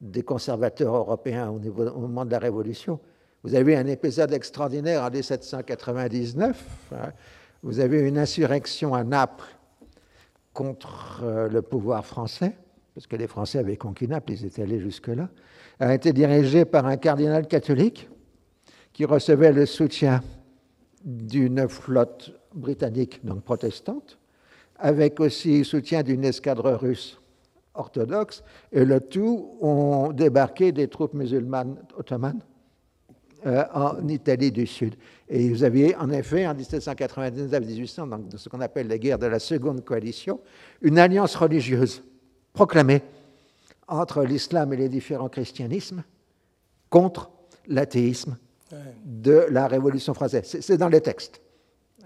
des conservateurs européens au, moment de la Révolution. Vous avez un épisode extraordinaire en 1799 vous avez une insurrection à Naples contre euh, le pouvoir français, parce que les Français avaient conquis Naples, ils étaient allés jusque-là, a été dirigée par un cardinal catholique qui recevait le soutien d'une flotte britannique, donc protestante, avec aussi le soutien d'une escadre russe orthodoxe, et le tout ont débarqué des troupes musulmanes ottomanes euh, en Italie du Sud. Et vous aviez en effet en 1799-1800, donc ce qu'on appelle la guerre de la seconde coalition, une alliance religieuse proclamée entre l'islam et les différents christianismes contre l'athéisme de la Révolution française. C'est dans les textes.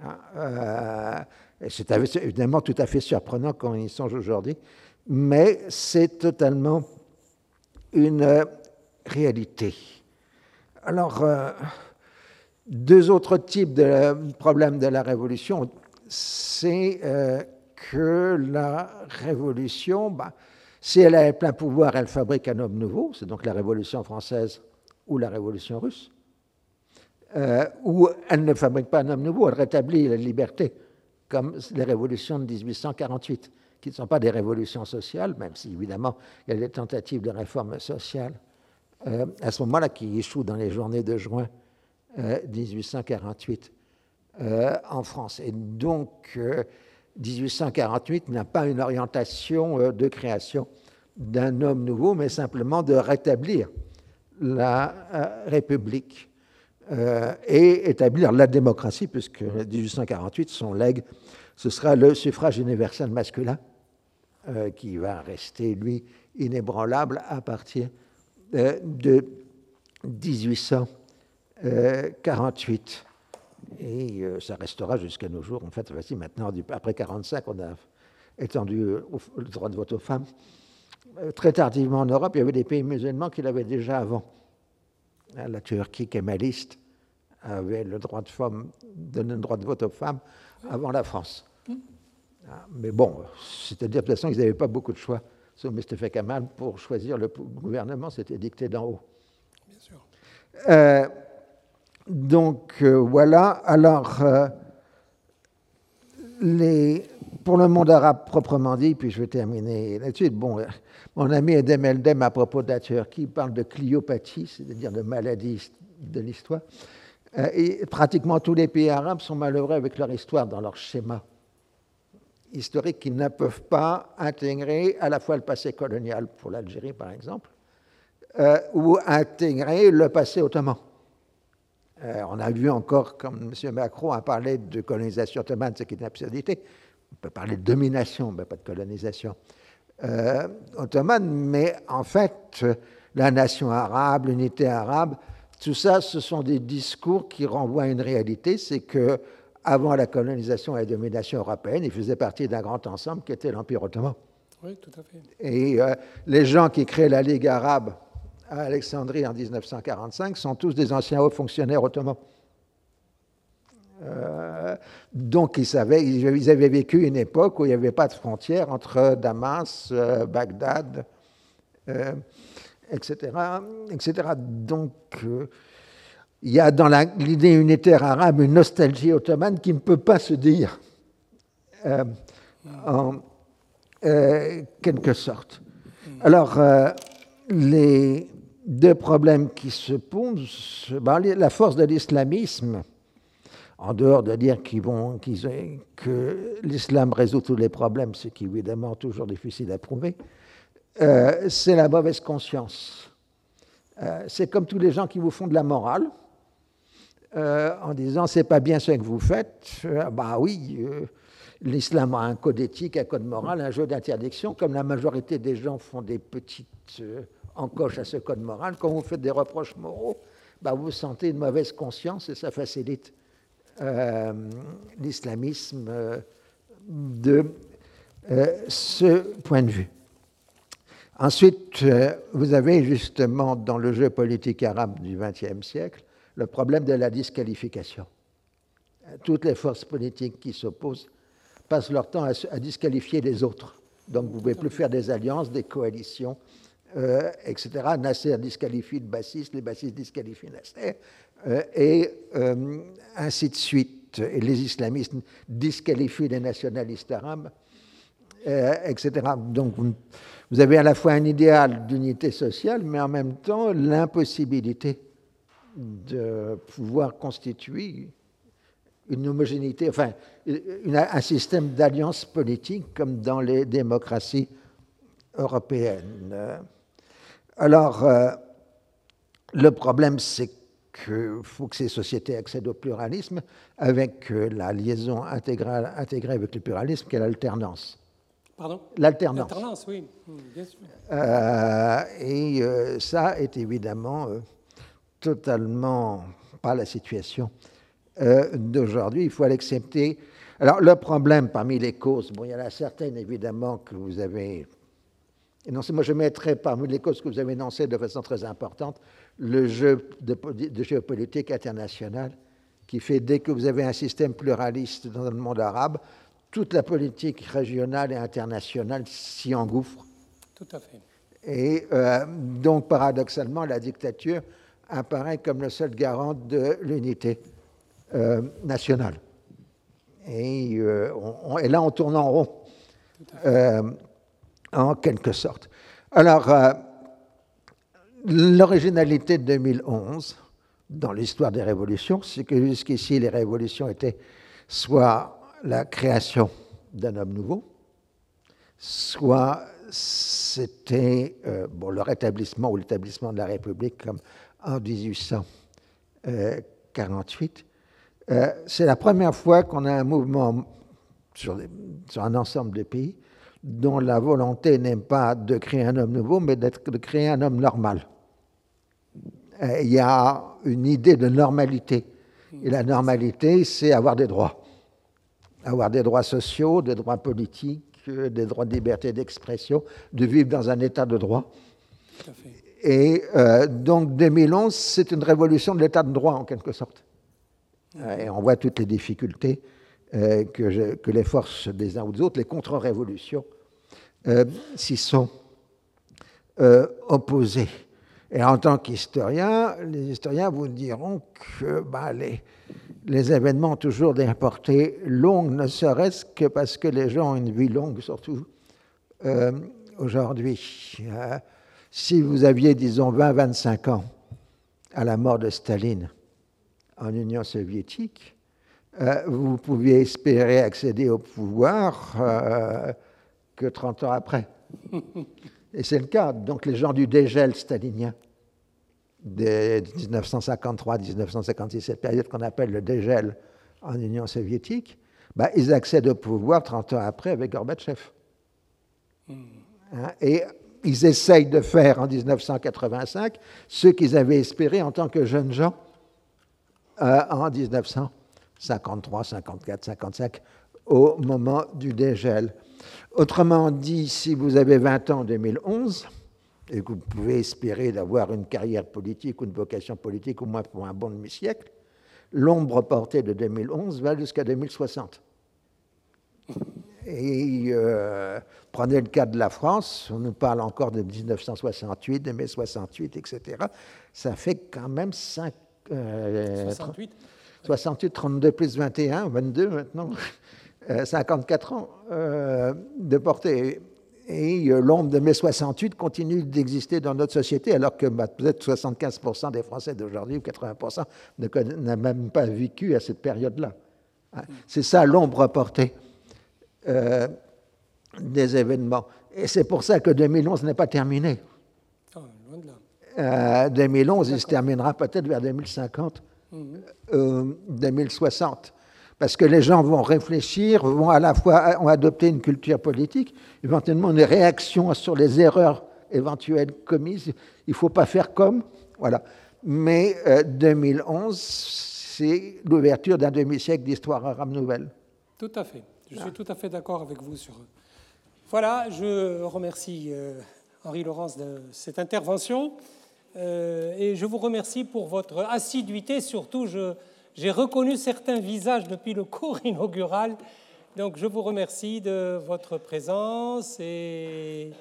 Hein, euh, c'est évidemment tout à fait surprenant quand on y songe aujourd'hui, mais c'est totalement une réalité. Alors, euh, deux autres types de problèmes de la Révolution, c'est euh, que la Révolution, bah, si elle a plein pouvoir, elle fabrique un homme nouveau, c'est donc la Révolution française ou la Révolution russe, euh, ou elle ne fabrique pas un homme nouveau, elle rétablit la liberté, comme les révolutions de 1848, qui ne sont pas des révolutions sociales, même si évidemment il y a des tentatives de réforme sociale euh, à ce moment-là, qui échoue dans les journées de juin 1848 euh, euh, en France. Et donc, 1848 n'a pas une orientation de création d'un homme nouveau, mais simplement de rétablir la République et établir la démocratie, puisque 1848, son legs, ce sera le suffrage universel masculin, qui va rester, lui, inébranlable à partir de 1848. Et euh, ça restera jusqu'à nos jours. En fait, voici maintenant, après 1945, on a étendu le droit de vote aux femmes. Euh, très tardivement en Europe, il y avait des pays musulmans qui l'avaient déjà avant. Hein, la Turquie kémaliste avait le droit de, femme, donné le droit de vote aux femmes avant la France. Ah, mais bon, c'est-à-dire de toute façon, ils n'avaient pas beaucoup de choix sur Mustafa Kamal pour choisir le gouvernement, c'était dicté d'en haut. Bien sûr. Euh, donc euh, voilà, alors euh, les, pour le monde arabe proprement dit, puis je vais terminer là-dessus. Bon, mon ami Edem Eldem, à propos de la Turquie, parle de cliopathie, c'est-à-dire de maladie de l'histoire. et pratiquement tous les pays arabes sont malheureux avec leur histoire dans leur schéma historiques qui ne peuvent pas intégrer à la fois le passé colonial pour l'Algérie, par exemple, euh, ou intégrer le passé ottoman. Euh, on a vu encore, comme M. Macron a parlé de colonisation ottomane, ce qui est une absurdité. On peut parler de domination, mais pas de colonisation euh, ottomane, mais en fait, la nation arabe, l'unité arabe. Tout ça, ce sont des discours qui renvoient à une réalité, c'est que avant la colonisation et la domination européenne, il faisait partie d'un grand ensemble qui était l'Empire ottoman.
Oui, tout à fait.
Et euh, les gens qui créent la Ligue arabe à Alexandrie en 1945 sont tous des anciens hauts fonctionnaires ottomans. Euh, donc ils, savaient, ils avaient vécu une époque où il n'y avait pas de frontière entre Damas, euh, Bagdad, etc., etc. Donc il y a dans l'idée unitaire arabe une nostalgie ottomane qui ne peut pas se dire en quelque sorte. Alors, les deux problèmes qui se posent, ben, la force de l'islamisme, en dehors de dire vont, que l'islam résout tous les problèmes, ce qui est évidemment toujours difficile à prouver, euh, c'est la mauvaise conscience. Euh, c'est comme tous les gens qui vous font de la morale, euh, en disant c'est pas bien ce que vous faites. bah oui, l'islam a un code éthique, un code moral, un jeu d'interdiction, comme la majorité des gens font des petites encoche à ce code moral. Quand vous faites des reproches moraux, bah, vous sentez une mauvaise conscience et ça facilite euh, l'islamisme euh, de euh, ce point de vue. Ensuite, vous avez justement dans le jeu politique arabe du XXe siècle le problème de la disqualification. Toutes les forces politiques qui s'opposent passent leur temps à, disqualifier les autres. Donc vous ne pouvez plus faire des alliances, des coalitions, etc. Nasser disqualifie le bassiste, les bassistes disqualifient Nasser, et euh, ainsi de suite. Et les islamistes disqualifient les nationalistes arabes, etc. Donc vous, avez à la fois un idéal d'unité sociale, mais en même temps l'impossibilité de pouvoir constituer une homogénéité, enfin un système d'alliance politique comme dans les démocraties européennes. Alors, euh, le problème, c'est qu'il faut que ces sociétés accèdent au pluralisme avec euh, la liaison intégrale, intégrée avec le pluralisme, qui est l'alternance.
Pardon?
L'alternance.
L'alternance, oui, hmm, bien sûr.
Euh, et ça est évidemment totalement pas la situation d'aujourd'hui. Il faut l'accepter. Alors, le problème parmi les causes, bon, il y en a certaines évidemment que vous avez non, moi je mettrais parmi les causes que vous avez énoncées de façon très importante le jeu de, géopolitique internationale qui fait dès que vous avez un système pluraliste dans le monde arabe, toute la politique régionale et internationale s'y engouffre.
Tout à fait.
Et euh, donc, paradoxalement, la dictature apparaît comme le seul garant de l'unité euh, nationale. Et, euh, et, là, on tourne en rond en quelque sorte. Alors, l'originalité de 2011 dans l'histoire des révolutions, c'est que jusqu'ici, les révolutions étaient soit la création d'un homme nouveau, soit c'était euh, le rétablissement ou l'établissement de la République comme en 1848. Euh, c'est la première fois qu'on a un mouvement sur, un ensemble de pays dont la volonté n'est pas de créer un homme nouveau, mais de créer un homme normal. Il y a une idée de normalité. Et la normalité, c'est avoir des droits. Avoir des droits sociaux, des droits politiques, des droits de liberté d'expression, de vivre dans un état de droit. Et euh, donc 2011, c'est une révolution de l'état de droit en quelque sorte. Et on voit toutes les difficultés euh, que, les forces des uns ou des autres, les contre-révolutions, euh, s'y sont euh, opposées. Et en tant qu'historien, les historiens vous diront que bah, les, les, événements ont toujours des portées longues, ne serait-ce que parce que les gens ont une vie longue, surtout aujourd'hui. si vous aviez, disons, 20-25 ans à la mort de Staline en Union soviétique, vous pouviez espérer accéder au pouvoir euh, que 30 ans après. Et c'est le cas. Donc les gens du dégel stalinien de 1953-1956, cette période qu'on appelle le dégel en Union soviétique, bah, ils accèdent au pouvoir 30 ans après avec Gorbatchev. Hmm. Hein, et ils essayent de faire en 1985 ce qu'ils avaient espéré en tant que jeunes gens euh, en 1953, 54, 55, au moment du dégel. Autrement dit, si vous avez 20 ans en 2011, et que vous pouvez espérer d'avoir une carrière politique ou une vocation politique au moins pour un bon demi-siècle, l'ombre portée de 2011 va jusqu'à 2060. Et euh, prenez le cas de la France, on nous parle encore de 1968, de mai 68, etc. Ça fait quand même 5, 68. 68, 32 plus 21, 22 maintenant, 54 euh, ans euh, de portée. Et l'ombre de mai 68 continue d'exister dans notre société, alors que bah, peut-être 75% des Français d'aujourd'hui ou 80% n'ont même pas vécu à cette période-là. Hein? C'est ça l'ombre portée. Euh, des événements. Et c'est pour ça que 2011 n'est pas terminé. 2011, il se terminera peut-être vers 2050, 2060. Mhm. Euh, Parce que les gens vont réfléchir, vont à la fois ont adopté une culture politique, éventuellement une réaction sur les erreurs éventuelles commises. Il ne faut pas faire comme. Voilà. Mais 2011, euh, c'est l'ouverture d'un demi-siècle d'histoire arabe nouvelle.
Tout à fait. Je suis tout à fait d'accord avec vous sur. Voilà, je remercie euh, Henri Laurence de cette intervention euh, et je vous remercie pour votre assiduité. Surtout, j'ai reconnu certains visages depuis le cours inaugural. Donc, je vous remercie de votre présence et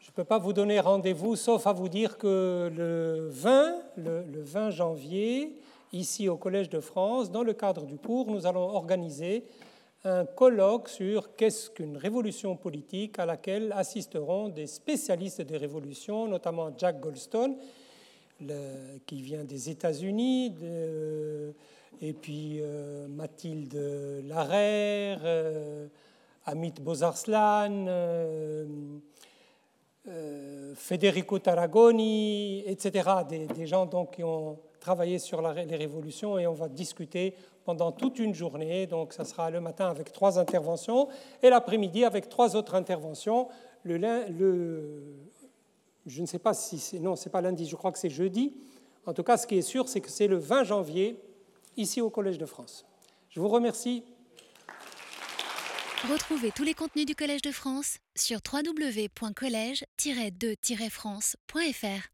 je ne peux pas vous donner rendez-vous sauf à vous dire que le 20, le, le 20 janvier, ici au Collège de France, dans le cadre du cours, nous allons organiser un colloque sur qu'est-ce qu'une révolution politique à laquelle assisteront des spécialistes des révolutions, notamment Jack Goldstone, qui vient des États-Unis, et puis euh, Mathilde Larère, euh, Amit Bozarslan, euh, Federico Tarragoni, etc. Des, gens qui ont travaillé sur les révolutions et on va discuter pendant toute une journée. Donc, ça sera le matin avec trois interventions et l'après-midi avec trois autres interventions. Le, le, je ne sais pas si c'est. Non, c'est pas lundi, je crois que c'est jeudi. En tout cas, ce qui est sûr, c'est que c'est le 20 janvier, ici au Collège de France. Je vous remercie.
Retrouvez tous les contenus du Collège de France sur www.colège-2-france.fr.